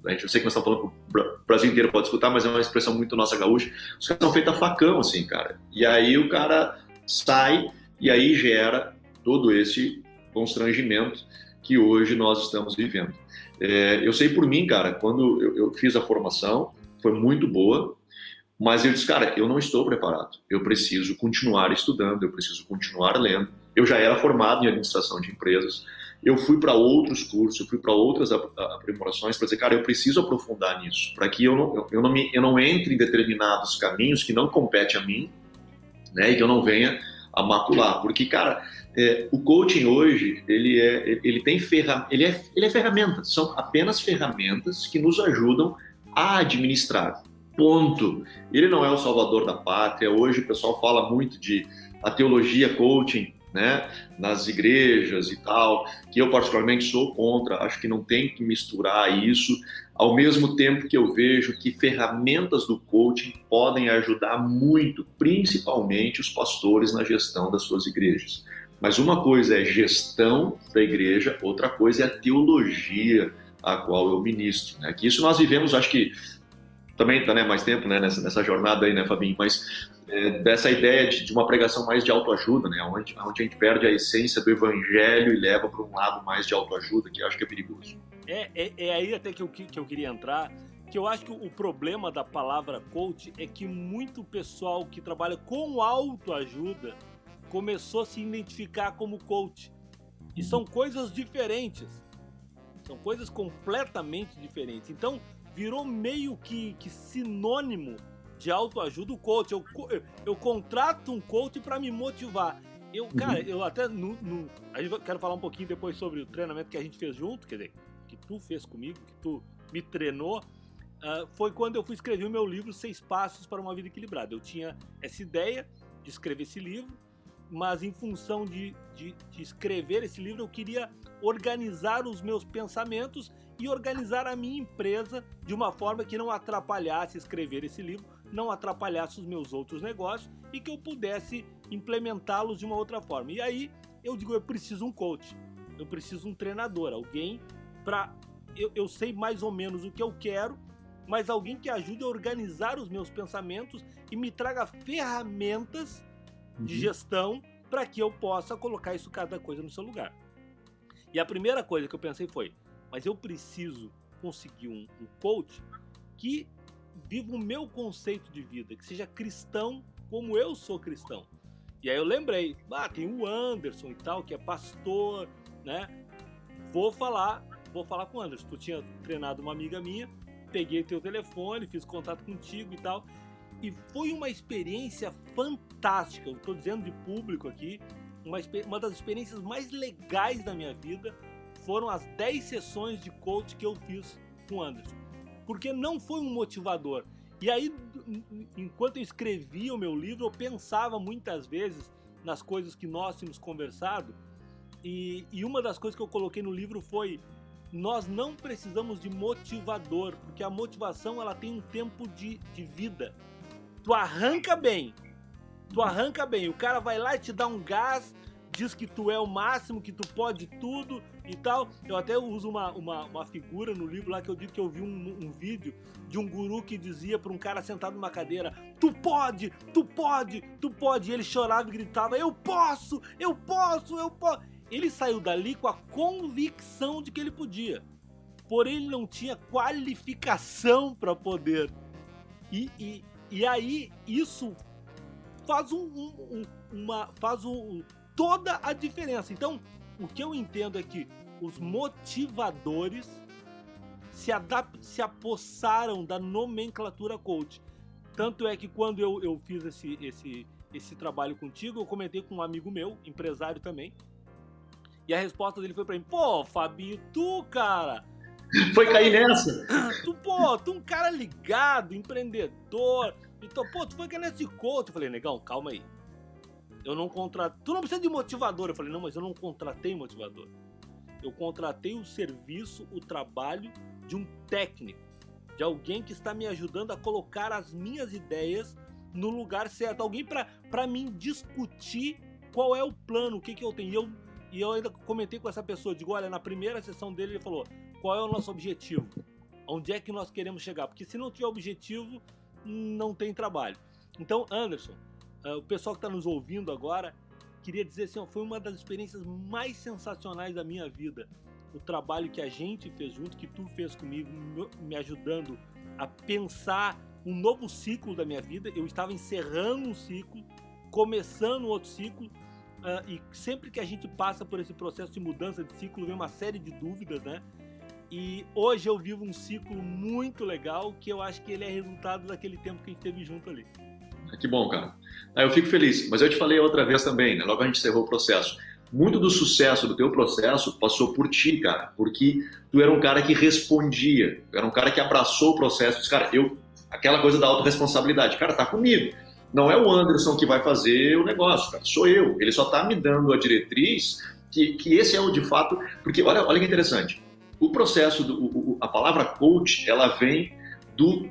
B: A gente, eu sei que nós estamos falando que o Brasil inteiro pode escutar, mas é uma expressão muito nossa gaúcha. Os caras são feitos a facão, assim, cara. E aí o cara sai e aí gera todo esse constrangimento que hoje nós estamos vivendo. É, eu sei por mim, cara, quando eu, eu, fiz a formação, foi muito boa, mas eu disse, cara, eu não estou preparado. Eu preciso continuar estudando, eu preciso continuar lendo. Eu já era formado em administração de empresas, eu fui para outros cursos, eu fui para outras aprimorações para dizer, cara, eu preciso aprofundar nisso, para que eu não, eu, não me, eu não entre em determinados caminhos que não competem a mim, né, e que eu não venha a macular. Porque, cara, é, o coaching hoje, ele, é, ele tem ferram ele é, ele é ferramentas, são apenas ferramentas que nos ajudam a administrar. Ponto. Ele não é o salvador da pátria. Hoje o pessoal fala muito de a teologia coaching, né, nas igrejas e tal, que eu particularmente sou contra, acho que não tem que misturar isso, ao mesmo tempo que eu vejo que ferramentas do coaching podem ajudar muito, principalmente os pastores na gestão das suas igrejas. Mas uma coisa é gestão da igreja, outra coisa é a teologia a qual eu ministro. Né? Que isso nós vivemos, acho que também está né, mais tempo né, nessa, nessa jornada aí, né, Fabinho? Mas é, dessa ideia de, de, uma pregação mais de autoajuda, né? Onde, onde a gente perde a essência do evangelho e leva para um lado mais de autoajuda, que eu acho que é perigoso.
A: É, é, é aí até que eu, que eu queria entrar, que eu acho que o problema da palavra coach é que muito pessoal que trabalha com autoajuda começou a se identificar como coach. E uhum. são coisas diferentes. São coisas completamente diferentes. Então, virou meio que, que sinônimo de autoajuda o coach. Eu, eu, eu contrato um coach para me motivar. Eu, uhum. cara, eu até no, no, a gente quero falar um pouquinho depois sobre o treinamento que a gente fez junto, quer dizer, que tu fez comigo, que tu me treinou. Uh, foi quando eu fui escrever o meu livro Seis Passos para uma Vida Equilibrada. Eu tinha essa ideia de escrever esse livro mas em função de, de, de, escrever esse livro, eu queria organizar os meus pensamentos e organizar a minha empresa de uma forma que não atrapalhasse escrever esse livro, não atrapalhasse os meus outros negócios e que eu pudesse implementá-los de uma outra forma. E aí eu digo, eu preciso um coach, eu preciso um treinador, alguém para eu, eu sei mais ou menos o que eu quero, mas alguém que ajude a organizar os meus pensamentos e me traga ferramentas de uhum. gestão para que eu possa colocar isso cada coisa no seu lugar. E a primeira coisa que eu pensei foi, mas eu preciso conseguir um, um coach que viva o meu conceito de vida, que seja cristão como eu sou cristão. E aí eu lembrei, ah, tem o Anderson e tal, que é pastor, né? Vou falar, vou falar com o Anderson. Tu tinha treinado uma amiga minha, peguei teu telefone, fiz contato contigo e tal. E foi uma experiência fantástica. Eu tô dizendo de público aqui, uma, uma das experiências mais legais da minha vida foram as 10 sessões de coach que eu fiz com o Anderson. Porque não foi um motivador. E aí, enquanto eu escrevia o meu livro, eu pensava muitas vezes nas coisas que nós tínhamos conversado. E, e uma das coisas que eu coloquei no livro foi: nós não precisamos de motivador, porque a motivação ela tem um tempo de, de vida. Tu arranca bem, tu arranca bem. O cara vai lá e te dá um gás, diz que tu é o máximo, que tu pode tudo e tal. Eu até uso uma, uma, uma figura no livro lá que eu digo que eu vi um, um vídeo de um guru que dizia para um cara sentado numa cadeira: Tu pode, tu pode, tu pode. E ele chorava e gritava: Eu posso, eu posso, eu posso. Ele saiu dali com a convicção de que ele podia. Porém, ele não tinha qualificação para poder. E, e, e aí, isso faz um, um, uma faz um, toda a diferença. Então, o que eu entendo é que os motivadores se, se apossaram da nomenclatura coach. Tanto é que quando eu, eu fiz esse, esse, esse trabalho contigo, eu comentei com um amigo meu, empresário também. E a resposta dele foi para mim: pô, Fabinho, tu, cara.
B: Foi cair nessa?
A: Tu, pô, tu é um cara ligado, empreendedor. Então, pô, tu foi cair nesse coach. Eu falei, negão, calma aí. Eu não contratei. Tu não precisa de motivador. Eu falei, não, mas eu não contratei motivador. Eu contratei o serviço, o trabalho de um técnico, de alguém que está me ajudando a colocar as minhas ideias no lugar certo. Alguém para mim discutir qual é o plano, o que, que eu tenho. E eu, e eu ainda comentei com essa pessoa, digo, olha, na primeira sessão dele ele falou, qual é o nosso objetivo? Onde é que nós queremos chegar? Porque se não tiver objetivo, não tem trabalho. Então, Anderson, Uh, o pessoal que está nos ouvindo agora, queria dizer assim, ó, foi uma das experiências mais sensacionais da minha vida. O trabalho que a gente fez junto, que tu fez comigo, me ajudando a pensar um novo ciclo da minha vida. Eu estava encerrando um ciclo, começando outro ciclo, uh, e sempre que a gente passa por esse processo de mudança de ciclo, vem uma série de dúvidas, né? E hoje eu vivo um ciclo muito legal que eu acho que ele é resultado daquele tempo que a gente teve junto ali.
B: Que bom, cara. Eu fico feliz. Mas eu te falei outra vez também, né? logo a gente encerrou o processo. Muito do sucesso do teu processo passou por ti, cara, porque tu era um cara que respondia, era um cara que abraçou o processo. Disse, cara, eu, aquela coisa da autorresponsabilidade, cara, tá comigo. Não é o Anderson que vai fazer o negócio, cara, sou eu. Ele só tá me dando a diretriz que, que esse é o de fato, porque olha, olha que interessante. O processo, do, o, a palavra coach, ela vem do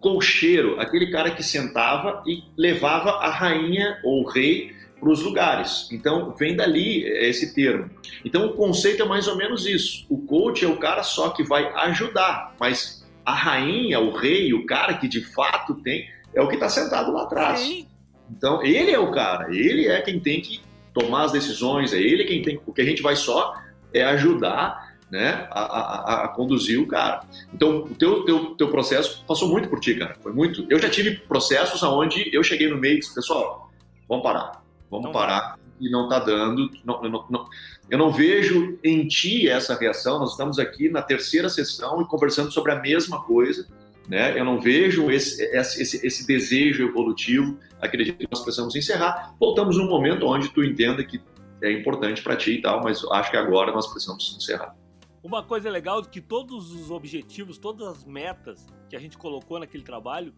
B: colcheiro, aquele cara que sentava e levava a rainha ou o rei para os lugares. Então, vem dali esse termo. Então, o conceito é mais ou menos isso. O coach é o cara só que vai ajudar, mas a rainha, o rei, o cara que de fato tem, é o que está sentado lá atrás. Sim. Então, ele é o cara, ele é quem tem que tomar as decisões, é ele quem tem. O que a gente vai só é ajudar né, a, a, a, conduzir o cara. Então, o teu, teu, teu processo passou muito por ti, cara. Foi muito. Eu já tive processos onde eu cheguei no meio e disse, pessoal, vamos parar, vamos não parar. Vai. E não está dando. Não, não, não, eu não vejo em ti essa reação. Nós estamos aqui na terceira sessão e conversando sobre a mesma coisa. Né? Eu não vejo esse, esse, esse desejo evolutivo. Acredito que nós precisamos encerrar. Voltamos num momento onde tu entenda que é importante para ti e tal, mas acho que agora nós precisamos encerrar.
A: Uma coisa legal é que todos os objetivos, todas as metas que a gente colocou naquele trabalho,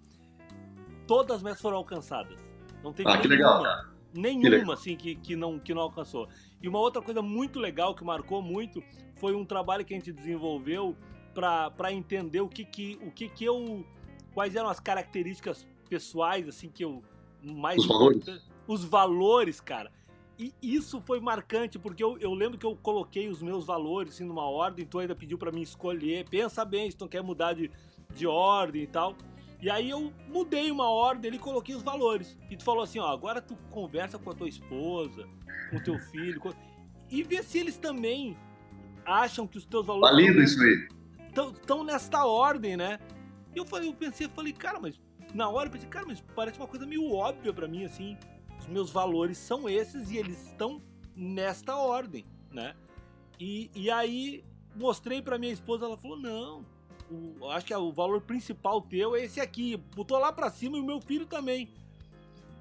A: todas as metas foram alcançadas. Não teve
B: ah,
A: nenhuma,
B: legal,
A: nenhuma que legal. assim que, que, não, que não alcançou. E uma outra coisa muito legal que marcou muito foi um trabalho que a gente desenvolveu para entender o que que, o que que eu. Quais eram as características pessoais, assim, que eu mais.
B: Os valores?
A: Os valores, cara. E isso foi marcante, porque eu, eu lembro que eu coloquei os meus valores assim, numa ordem, tu ainda pediu para mim escolher. Pensa bem se tu quer mudar de, de ordem e tal. E aí eu mudei uma ordem e coloquei os valores. E tu falou assim, ó, agora tu conversa com a tua esposa, com o teu filho, com... e vê se eles também acham que os teus valores...
B: Valido isso aí.
A: Estão nesta ordem, né? E eu, falei, eu pensei, falei, cara, mas na hora eu pensei, cara, mas parece uma coisa meio óbvia para mim, assim. Meus valores são esses e eles estão nesta ordem, né? E, e aí mostrei para minha esposa, ela falou, não, o, acho que é o valor principal teu é esse aqui. Botou lá para cima e o meu filho também.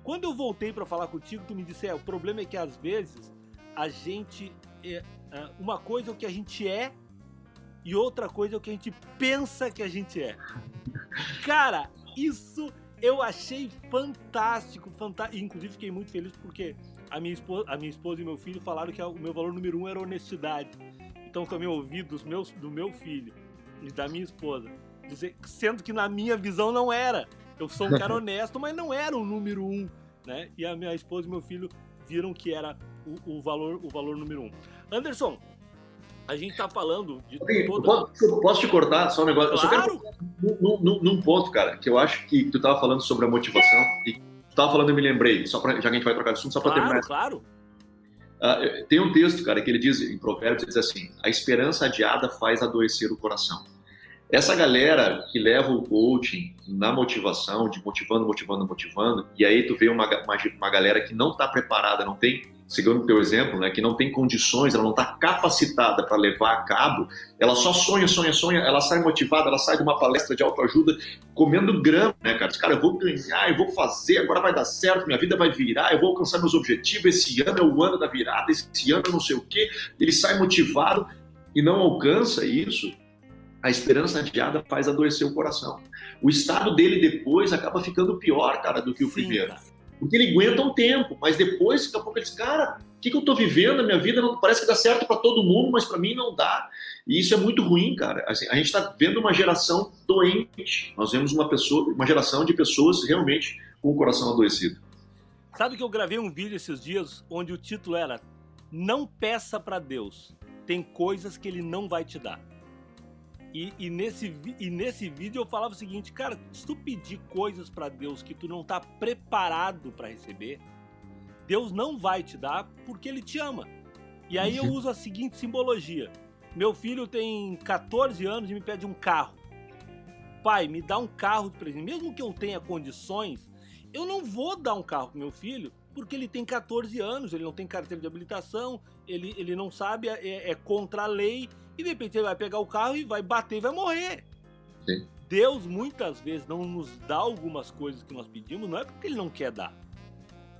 A: Quando eu voltei para falar contigo, tu me disse, é, o problema é que às vezes a gente é, é, uma coisa é o que a gente é e outra coisa é o que a gente pensa que a gente é. Cara, isso eu achei fantástico, fantástico. Inclusive fiquei muito feliz porque a minha esposa, a minha esposa e meu filho falaram que o meu valor número um era honestidade. Então também ouvi dos meus, do meu filho e da minha esposa. Dizer, sendo que na minha visão não era. Eu sou um cara honesto, mas não era o número um, né? E a minha esposa e meu filho viram que era o, o valor, o valor número um. Anderson, a gente tá falando de
B: toda... posso, posso, te cortar só um negócio?
A: Claro.
B: Eu só quero num, num, ponto, cara, que eu acho que tu tava falando sobre a motivação e tu tava falando, eu me lembrei, só pra, já que a gente vai trocar de assunto, só para
A: claro,
B: terminar.
A: Claro,
B: Uh, tem um texto, cara, que ele diz, em Provérbios, ele diz assim: a esperança adiada faz adoecer o coração. Essa galera que leva o coaching na motivação, de motivando, motivando, motivando, e aí tu vê uma, uma, uma galera que não está preparada, não tem segundo o teu exemplo, né, que não tem condições, ela não está capacitada para levar a cabo, ela só sonha, sonha, sonha, ela sai motivada, ela sai de uma palestra de autoajuda comendo grama, né, cara? Cara, eu vou ganhar, eu vou fazer, agora vai dar certo, minha vida vai virar, eu vou alcançar meus objetivos, esse ano é o ano da virada, esse ano não sei o quê, ele sai motivado e não alcança isso, a esperança adiada faz adoecer o coração. O estado dele depois acaba ficando pior, cara, do que o Sim, primeiro. Cara. Porque ele aguenta um tempo, mas depois, daqui a pouco, ele diz: Cara, o que, que eu estou vivendo? A minha vida não parece que dá certo para todo mundo, mas para mim não dá. E isso é muito ruim, cara. Assim, a gente está vendo uma geração doente. Nós vemos uma pessoa, uma geração de pessoas realmente com o coração adoecido.
A: Sabe que eu gravei um vídeo esses dias onde o título era Não peça para Deus, tem coisas que ele não vai te dar. E, e, nesse, e nesse vídeo eu falava o seguinte, cara, se tu pedir coisas para Deus que tu não tá preparado para receber, Deus não vai te dar porque ele te ama. E aí eu uhum. uso a seguinte simbologia. Meu filho tem 14 anos e me pede um carro. Pai, me dá um carro de presente. Mesmo que eu tenha condições, eu não vou dar um carro pro meu filho porque ele tem 14 anos, ele não tem carteira de habilitação, ele, ele não sabe, é, é contra a lei e de repente ele vai pegar o carro e vai bater e vai morrer.
B: Sim.
A: Deus muitas vezes não nos dá algumas coisas que nós pedimos, não é porque ele não quer dar.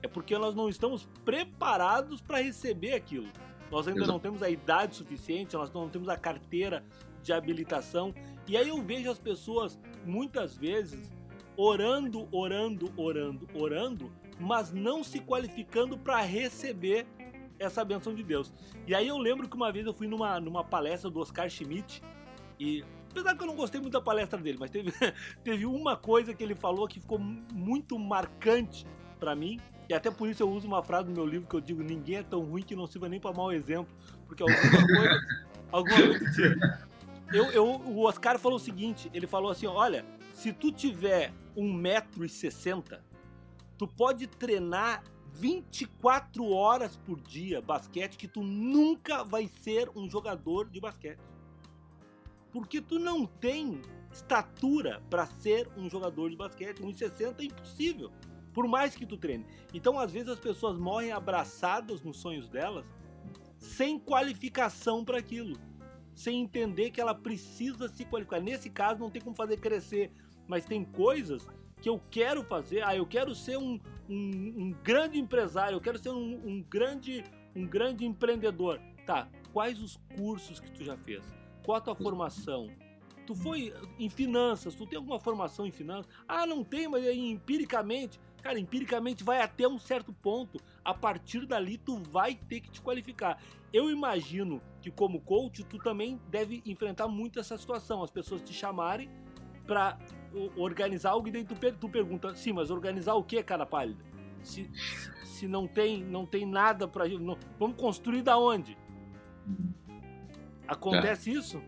A: É porque nós não estamos preparados para receber aquilo. Nós ainda Exato. não temos a idade suficiente, nós não temos a carteira de habilitação. E aí eu vejo as pessoas muitas vezes orando, orando, orando, orando, mas não se qualificando para receber essa benção de Deus. E aí eu lembro que uma vez eu fui numa, numa palestra do Oscar Schmidt e apesar que eu não gostei muito da palestra dele, mas teve, teve uma coisa que ele falou que ficou muito marcante para mim. E até por isso eu uso uma frase no meu livro que eu digo: ninguém é tão ruim que não sirva nem para mau exemplo, porque alguma coisa, alguma coisa tira. Eu, eu, o Oscar falou o seguinte: ele falou assim, olha, se tu tiver 1,60m, tu pode treinar 24 horas por dia basquete que tu nunca vai ser um jogador de basquete. Porque tu não tem estatura para ser um jogador de basquete. 1,60 é impossível. Por mais que tu treine. Então, às vezes, as pessoas morrem abraçadas nos sonhos delas sem qualificação para aquilo. Sem entender que ela precisa se qualificar. Nesse caso, não tem como fazer crescer. Mas tem coisas que eu quero fazer. Ah, eu quero ser um, um, um grande empresário, eu quero ser um, um, grande, um grande empreendedor. Tá, quais os cursos que tu já fez? Qual a tua formação? Tu foi em finanças, tu tem alguma formação em finanças? Ah, não tem, mas empiricamente, cara, empiricamente vai até um certo ponto. a partir dali tu vai ter que te qualificar. Eu imagino que como coach tu também deve enfrentar muito essa situação, as pessoas te chamarem para organizar algo e daí tu, tu pergunta, sim, mas organizar o que, cara pálida? Se, se não tem, não tem nada para vamos construir da onde? Acontece é. isso?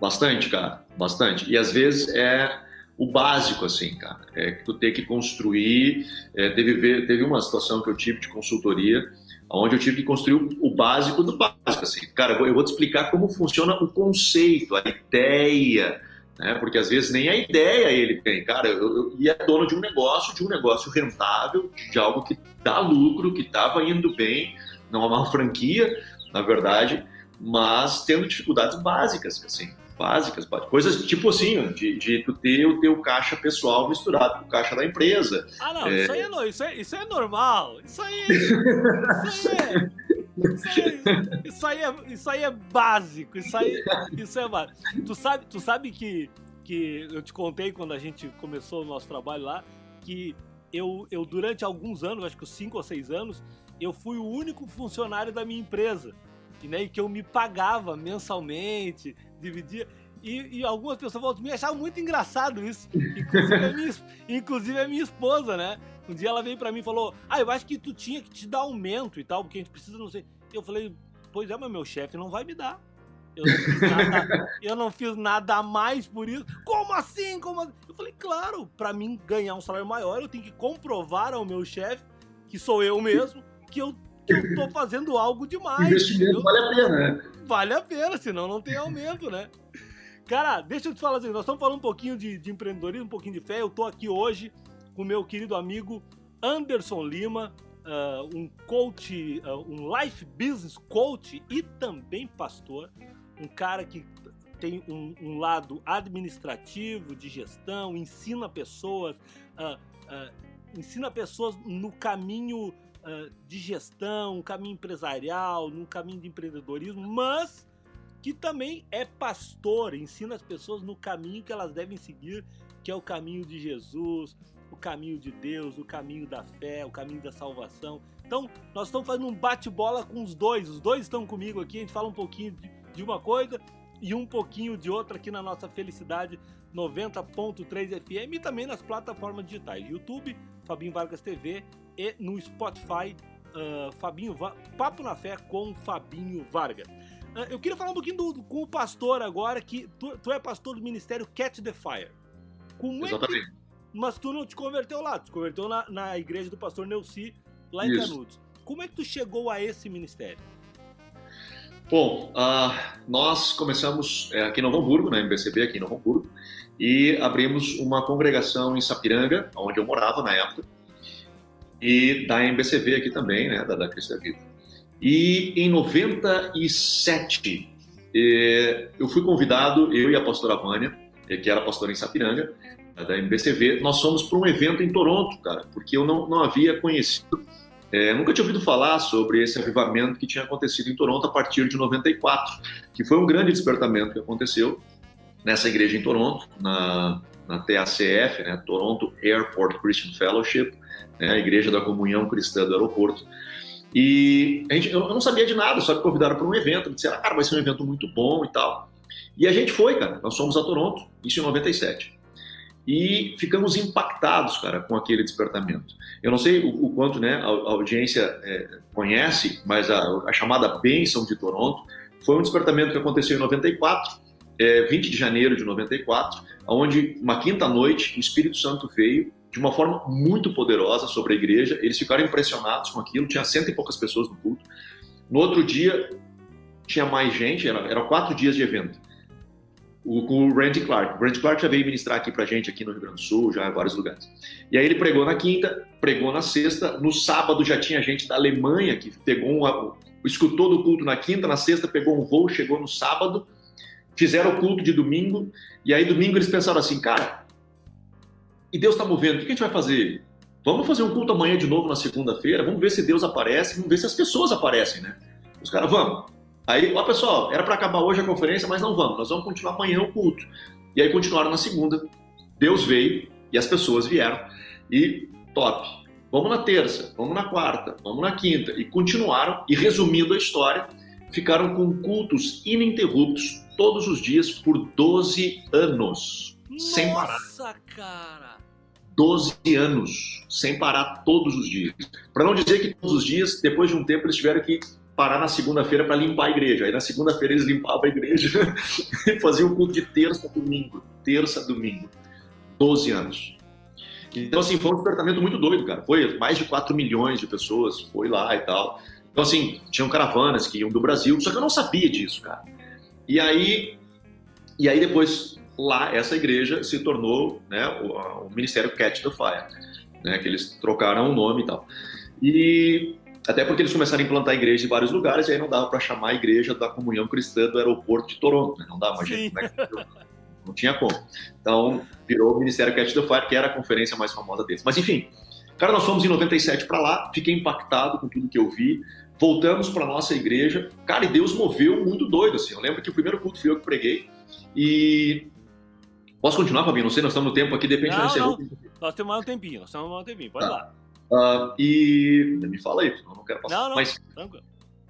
B: Bastante, cara, bastante. E às vezes é o básico, assim, cara. É que tu tem que construir. É, teve, teve uma situação que eu tive de consultoria, onde eu tive que construir o, básico do básico, assim. Cara, eu vou te explicar como funciona o conceito, a ideia, né? Porque às vezes nem a ideia ele tem. Cara, eu, eu, e é dono de um negócio, de um negócio rentável, de algo que dá lucro, que estava indo bem, não é uma franquia, na verdade, mas tendo dificuldades básicas, assim básicas, coisas tipo assim, de, de tu ter o teu caixa pessoal misturado com o caixa da empresa.
A: Ah, não, é... Isso, aí é, isso, é, isso é normal. Isso aí, isso aí é. Isso aí, isso aí, é, isso aí é básico. Isso aí, isso é básico. Tu sabe, tu sabe que, que eu te contei quando a gente começou o nosso trabalho lá, que eu, eu durante alguns anos, acho que cinco ou seis anos, eu fui o único funcionário da minha empresa. E, né, que eu me pagava mensalmente, dividia. E, e algumas pessoas me achavam muito engraçado isso. Inclusive a, minha, inclusive a minha esposa, né? Um dia ela veio para mim e falou: Ah, eu acho que tu tinha que te dar aumento e tal, porque a gente precisa, não sei. Eu falei: Pois é, mas meu chefe não vai me dar. Eu não, fiz nada, eu não fiz nada a mais por isso. Como assim? Como assim? Eu falei, claro, para mim ganhar um salário maior, eu tenho que comprovar ao meu chefe, que sou eu mesmo, que eu que eu tô fazendo algo demais.
B: Investimento vale a pena, né?
A: Vale a pena, senão não tem aumento, né? Cara, deixa eu te falar assim, nós estamos falando um pouquinho de, de empreendedorismo, um pouquinho de fé. Eu tô aqui hoje com meu querido amigo Anderson Lima, uh, um coach, uh, um life business coach e também pastor. Um cara que tem um, um lado administrativo, de gestão, ensina pessoas, uh, ensina pessoas no caminho de gestão, um caminho empresarial, num caminho de empreendedorismo, mas que também é pastor, ensina as pessoas no caminho que elas devem seguir, que é o caminho de Jesus, o caminho de Deus, o caminho da fé, o caminho da salvação. Então, nós estamos fazendo um bate-bola com os dois, os dois estão comigo aqui, a gente fala um pouquinho de, uma coisa e um pouquinho de outra aqui na nossa Felicidade 90.3 FM e também nas plataformas digitais, YouTube, Fabinho Vargas TV e no Spotify, uh, Fabinho Va Papo na Fé com Fabinho Vargas. Uh, eu queria falar um pouquinho do, com o pastor agora, que tu, tu é pastor do ministério Catch the Fire. Como
B: Exatamente.
A: É que... Mas tu não te converteu lá, tu te converteu na, na igreja do pastor Neuci, lá em Isso. Canudos. Como é que tu chegou a esse ministério?
B: Bom, uh, nós começamos é, aqui em Novo Hamburgo, na MBCB aqui em Novo Hamburgo, e abrimos uma congregação em Sapiranga, onde eu morava na época, e da MBCV aqui também, né, da, da Cristo da Vida. E em 97, eh, eu fui convidado, eu e a pastora Vânia, eh, que era pastora em Sapiranga, da MBCV, nós fomos para um evento em Toronto, cara, porque eu não, não havia conhecido, é, nunca tinha ouvido falar sobre esse avivamento que tinha acontecido em Toronto a partir de 94, que foi um grande despertamento que aconteceu nessa igreja em Toronto, na, na TACF, né, Toronto Airport Christian Fellowship, né, a Igreja da Comunhão Cristã do aeroporto. E gente, eu não sabia de nada, só me convidaram para um evento, me disseram, ah, cara, vai ser um evento muito bom e tal. E a gente foi, cara, nós fomos a Toronto, isso em 97. E ficamos impactados, cara, com aquele despertamento. Eu não sei o, o quanto né, a, a audiência é, conhece, mas a, a chamada Bênção de Toronto foi um despertamento que aconteceu em 94, é, 20 de janeiro de 94, onde uma quinta noite o Espírito Santo veio de uma forma muito poderosa sobre a igreja. Eles ficaram impressionados com aquilo, tinha cento e poucas pessoas no culto. No outro dia, tinha mais gente, eram era quatro dias de evento. O, com o Randy Clark. O Randy Clark já veio ministrar aqui pra gente, aqui no Rio Grande do Sul, já em vários lugares. E aí ele pregou na quinta, pregou na sexta, no sábado já tinha gente da Alemanha que pegou um, escutou do culto na quinta, na sexta pegou um voo, chegou no sábado, fizeram o culto de domingo, e aí domingo eles pensaram assim, cara, e Deus está movendo, o que a gente vai fazer? Vamos fazer um culto amanhã de novo na segunda-feira, vamos ver se Deus aparece, vamos ver se as pessoas aparecem, né? Os caras, vamos. Aí, ó pessoal, era para acabar hoje a conferência, mas não vamos, nós vamos continuar amanhã o culto. E aí continuaram na segunda, Deus veio e as pessoas vieram, e top. vamos na terça, vamos na quarta, vamos na quinta. E continuaram, e resumindo a história, ficaram com cultos ininterruptos todos os dias por 12 anos.
A: Nossa,
B: sem parar.
A: Nossa, cara!
B: 12 anos, sem parar todos os dias. Para não dizer que todos os dias, depois de um tempo, eles tiveram que parar na segunda-feira para limpar a igreja. Aí na segunda-feira eles limpavam a igreja e faziam o culto de terça a domingo. Terça a domingo. 12 anos. Então, assim, foi um despertamento muito doido, cara. Foi mais de 4 milhões de pessoas, foi lá e tal. Então, assim, tinham caravanas que iam do Brasil, só que eu não sabia disso, cara. E aí, e aí depois, lá, essa igreja se tornou né, o, o Ministério Catch the Fire, né, que eles trocaram o nome e tal. E até porque eles começaram a implantar igrejas em vários lugares, e aí não dava para chamar a igreja da comunhão cristã do aeroporto de Toronto, né? não dava, mais gente, como é que não tinha como. Então, virou o Ministério Catch the Fire, que era a conferência mais famosa deles. Mas, enfim, cara, nós fomos em 97 para lá, fiquei impactado com tudo que eu vi. Voltamos para nossa igreja. Cara, e Deus moveu muito doido, assim. Eu lembro que o primeiro culto fui eu que preguei. E. Posso continuar, Fabinho? Não sei, nós estamos no tempo aqui, depende
A: não,
B: da
A: não. Nós temos mais um tempinho, nós temos mais um tempinho, pode tá. lá.
B: Uh, e. Me fala aí, eu não quero passar.
A: Não, não,
B: Mas
A: tranquilo.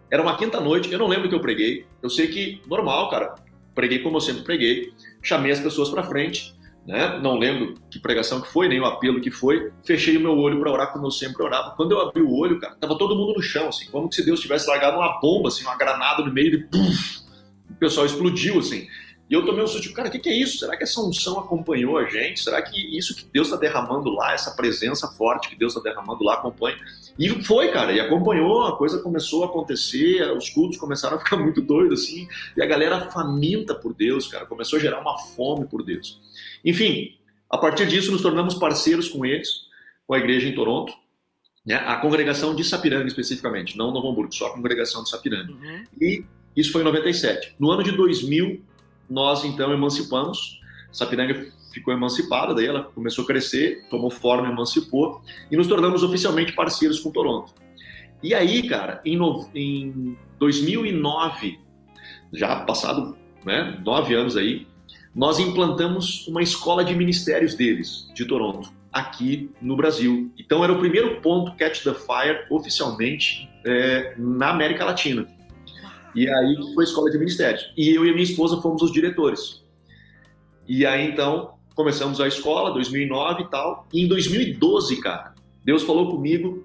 B: Era uma quinta noite, eu não lembro que eu preguei. Eu sei que, normal, cara, preguei como eu sempre preguei, chamei as pessoas para frente, né? Não lembro que pregação que foi, nem o apelo que foi. Fechei o meu olho para orar como eu sempre orava. Quando eu abri o olho, cara, tava todo mundo no chão, assim, como se Deus tivesse largado uma bomba, assim, uma granada no meio e puff, o pessoal explodiu, assim. E eu tomei um susto, cara, o que, que, é isso? Será que essa unção acompanhou a gente? Será que isso que Deus está derramando lá, essa presença forte que Deus está derramando lá, acompanha? E foi, cara, e acompanhou, a coisa começou a acontecer, os cultos começaram a ficar muito doidos, assim, e a galera faminta por Deus, cara, começou a gerar uma fome por Deus. Enfim, a partir disso nos tornamos parceiros com eles, com a igreja em Toronto, né, a congregação de Sapiranga especificamente, não Novo Hamburgo, só a congregação de Sapiranga. Uhum. E isso foi em 97. No ano de 2000, nós então emancipamos. Sapiranga ficou emancipada, daí ela começou a crescer, tomou forma, emancipou e nos tornamos oficialmente parceiros com Toronto. E aí, cara, em, no, em 2009, já passado né, nove anos aí, nós implantamos uma escola de ministérios deles, de Toronto, aqui no Brasil. Então era o primeiro ponto Catch the Fire oficialmente é, na América Latina. E aí foi escola de ministérios. E eu e minha esposa fomos os diretores. E aí então começamos a escola, 2009 e tal. E em 2012, cara, Deus falou comigo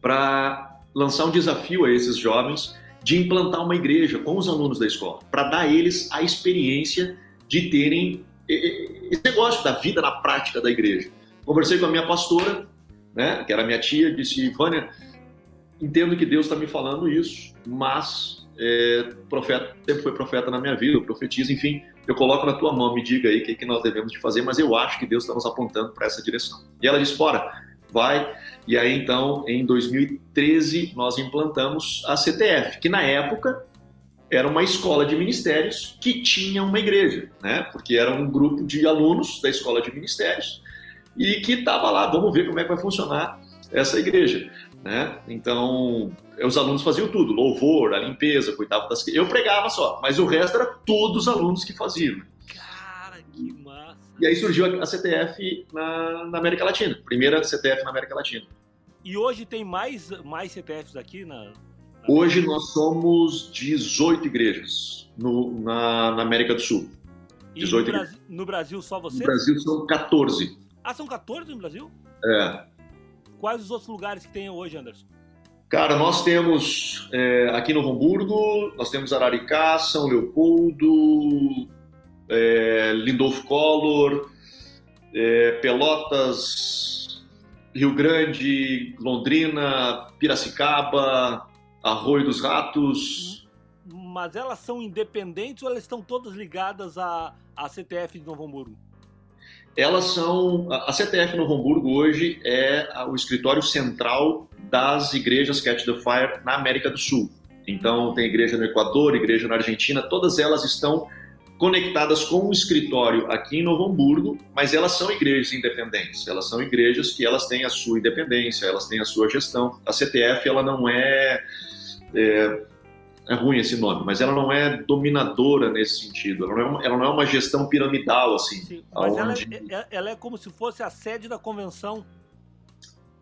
B: para lançar um desafio a esses jovens de implantar uma igreja com os alunos da escola, para dar a eles a experiência de terem esse negócio da vida na prática da igreja. Conversei com a minha pastora, né, que era minha tia, disse: Vânia, entendo que Deus está me falando isso, mas é, profeta, sempre foi profeta na minha vida, profetiza, enfim, eu coloco na tua mão, me diga aí o que, que nós devemos de fazer, mas eu acho que Deus está nos apontando para essa direção. E ela disse, bora, vai. E aí, então, em 2013, nós implantamos a CTF, que na época era uma escola de ministérios que tinha uma igreja, né? Porque era um grupo de alunos da escola de ministérios e que estava lá, vamos ver como é que vai funcionar essa igreja, né? Então, os alunos faziam tudo, louvor, a limpeza, cuidavam das... Eu pregava só, mas o resto era todos os alunos que faziam.
A: Cara, que massa!
B: E aí surgiu a CTF na, na América Latina, primeira CTF na América Latina.
A: E hoje tem mais, mais CTFs aqui na... na...
B: Hoje nós somos 18 igrejas no, na, na América do Sul.
A: 18 no, Brasil, no Brasil só você?
B: No Brasil são 14.
A: Ah, são 14 no Brasil?
B: É.
A: Quais os outros lugares que tem hoje, Anderson?
B: Cara, nós temos é, aqui no Hamburgo, nós temos Araricá, São Leopoldo, é, Lindolfo Collor, é, Pelotas, Rio Grande, Londrina, Piracicaba, Arroio dos Ratos.
A: Mas elas são independentes ou elas estão todas ligadas à, à CTF de Novo Hamburgo?
B: Elas são. A CTF Novo Hamburgo hoje é o escritório central das igrejas Catch the Fire na América do Sul. Então, tem igreja no Equador, igreja na Argentina, todas elas estão conectadas com um escritório aqui em Novo Hamburgo, mas elas são igrejas independentes. Elas são igrejas que elas têm a sua independência, elas têm a sua gestão. A CTF ela não é, é é ruim esse nome, mas ela não é dominadora nesse sentido. Ela não é uma, ela não é uma gestão piramidal assim.
A: Sim, mas ela, é, é, ela, é, como se fosse a sede da convenção.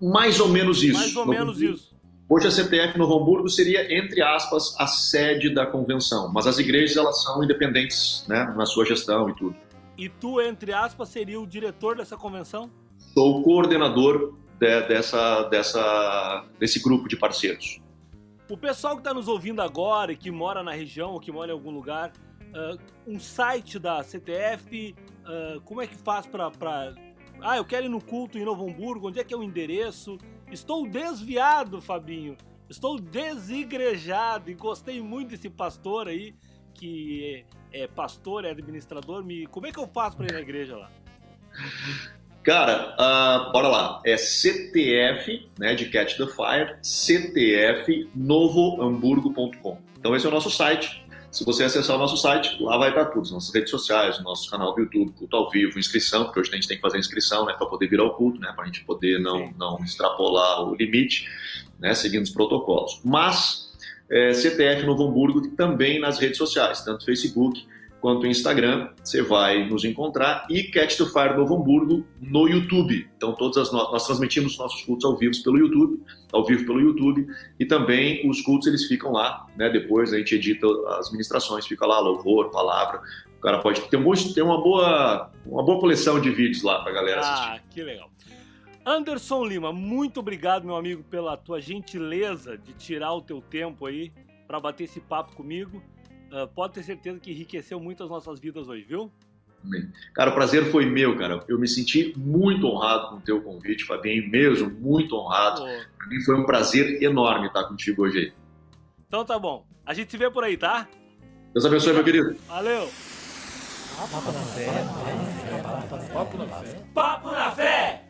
B: Mais ou menos isso.
A: Mais ou menos isso.
B: Hoje a CTF Novo Hamburgo seria, entre aspas, a sede da convenção, mas as igrejas elas são independentes né, na sua gestão e tudo.
A: E tu, entre aspas, seria o diretor dessa convenção?
B: Sou o coordenador de, dessa, dessa, desse grupo de parceiros.
A: O pessoal que está nos ouvindo agora e que mora na região ou que mora em algum lugar, uh, um site da CTF, uh, como é que faz para. Pra... Ah, eu quero ir no culto em Novo Hamburgo, onde é que é o endereço? Estou desviado, Fabinho. Estou desigrejado e gostei muito desse pastor aí, que é, é pastor, é administrador. Me... Como é que eu faço para ir na igreja lá?
B: Cara, uh, bora lá. É CTF, né, de Catch the Fire, ctfnovohamburgo.com. Então esse é o nosso site. Se você acessar o nosso site, lá vai estar tudo, nossas redes sociais, o nosso canal do YouTube, culto ao vivo, inscrição, porque hoje a gente tem que fazer inscrição, né, para poder virar o culto, né, para a gente poder não, não extrapolar o limite, né, seguindo os protocolos. Mas é, CTF Novo Hamburgo também nas redes sociais, tanto Facebook quanto Instagram, você vai nos encontrar e Catch the Fire Novo Hamburgo no YouTube. Então todas as no... nós transmitimos nossos cultos ao vivo pelo YouTube, ao vivo pelo YouTube e também os cultos eles ficam lá, né? Depois a gente edita as ministrações, fica lá louvor, palavra. O cara pode ter, um bom, ter uma boa uma boa coleção de vídeos lá para galera assistir.
A: Ah, que legal. Anderson Lima, muito obrigado, meu amigo, pela tua gentileza de tirar o teu tempo aí para bater esse papo comigo. Uh, pode ter certeza que enriqueceu muito as nossas vidas hoje, viu?
B: Cara, o prazer foi meu, cara. Eu me senti muito honrado com o teu convite, Fabinho, mesmo, muito honrado. Oh. Para mim foi um prazer enorme estar contigo hoje aí.
A: Então tá bom. A gente se vê por aí, tá?
B: Deus abençoe, meu querido.
A: Valeu. Papo na fé. Papo na fé. Papo na fé.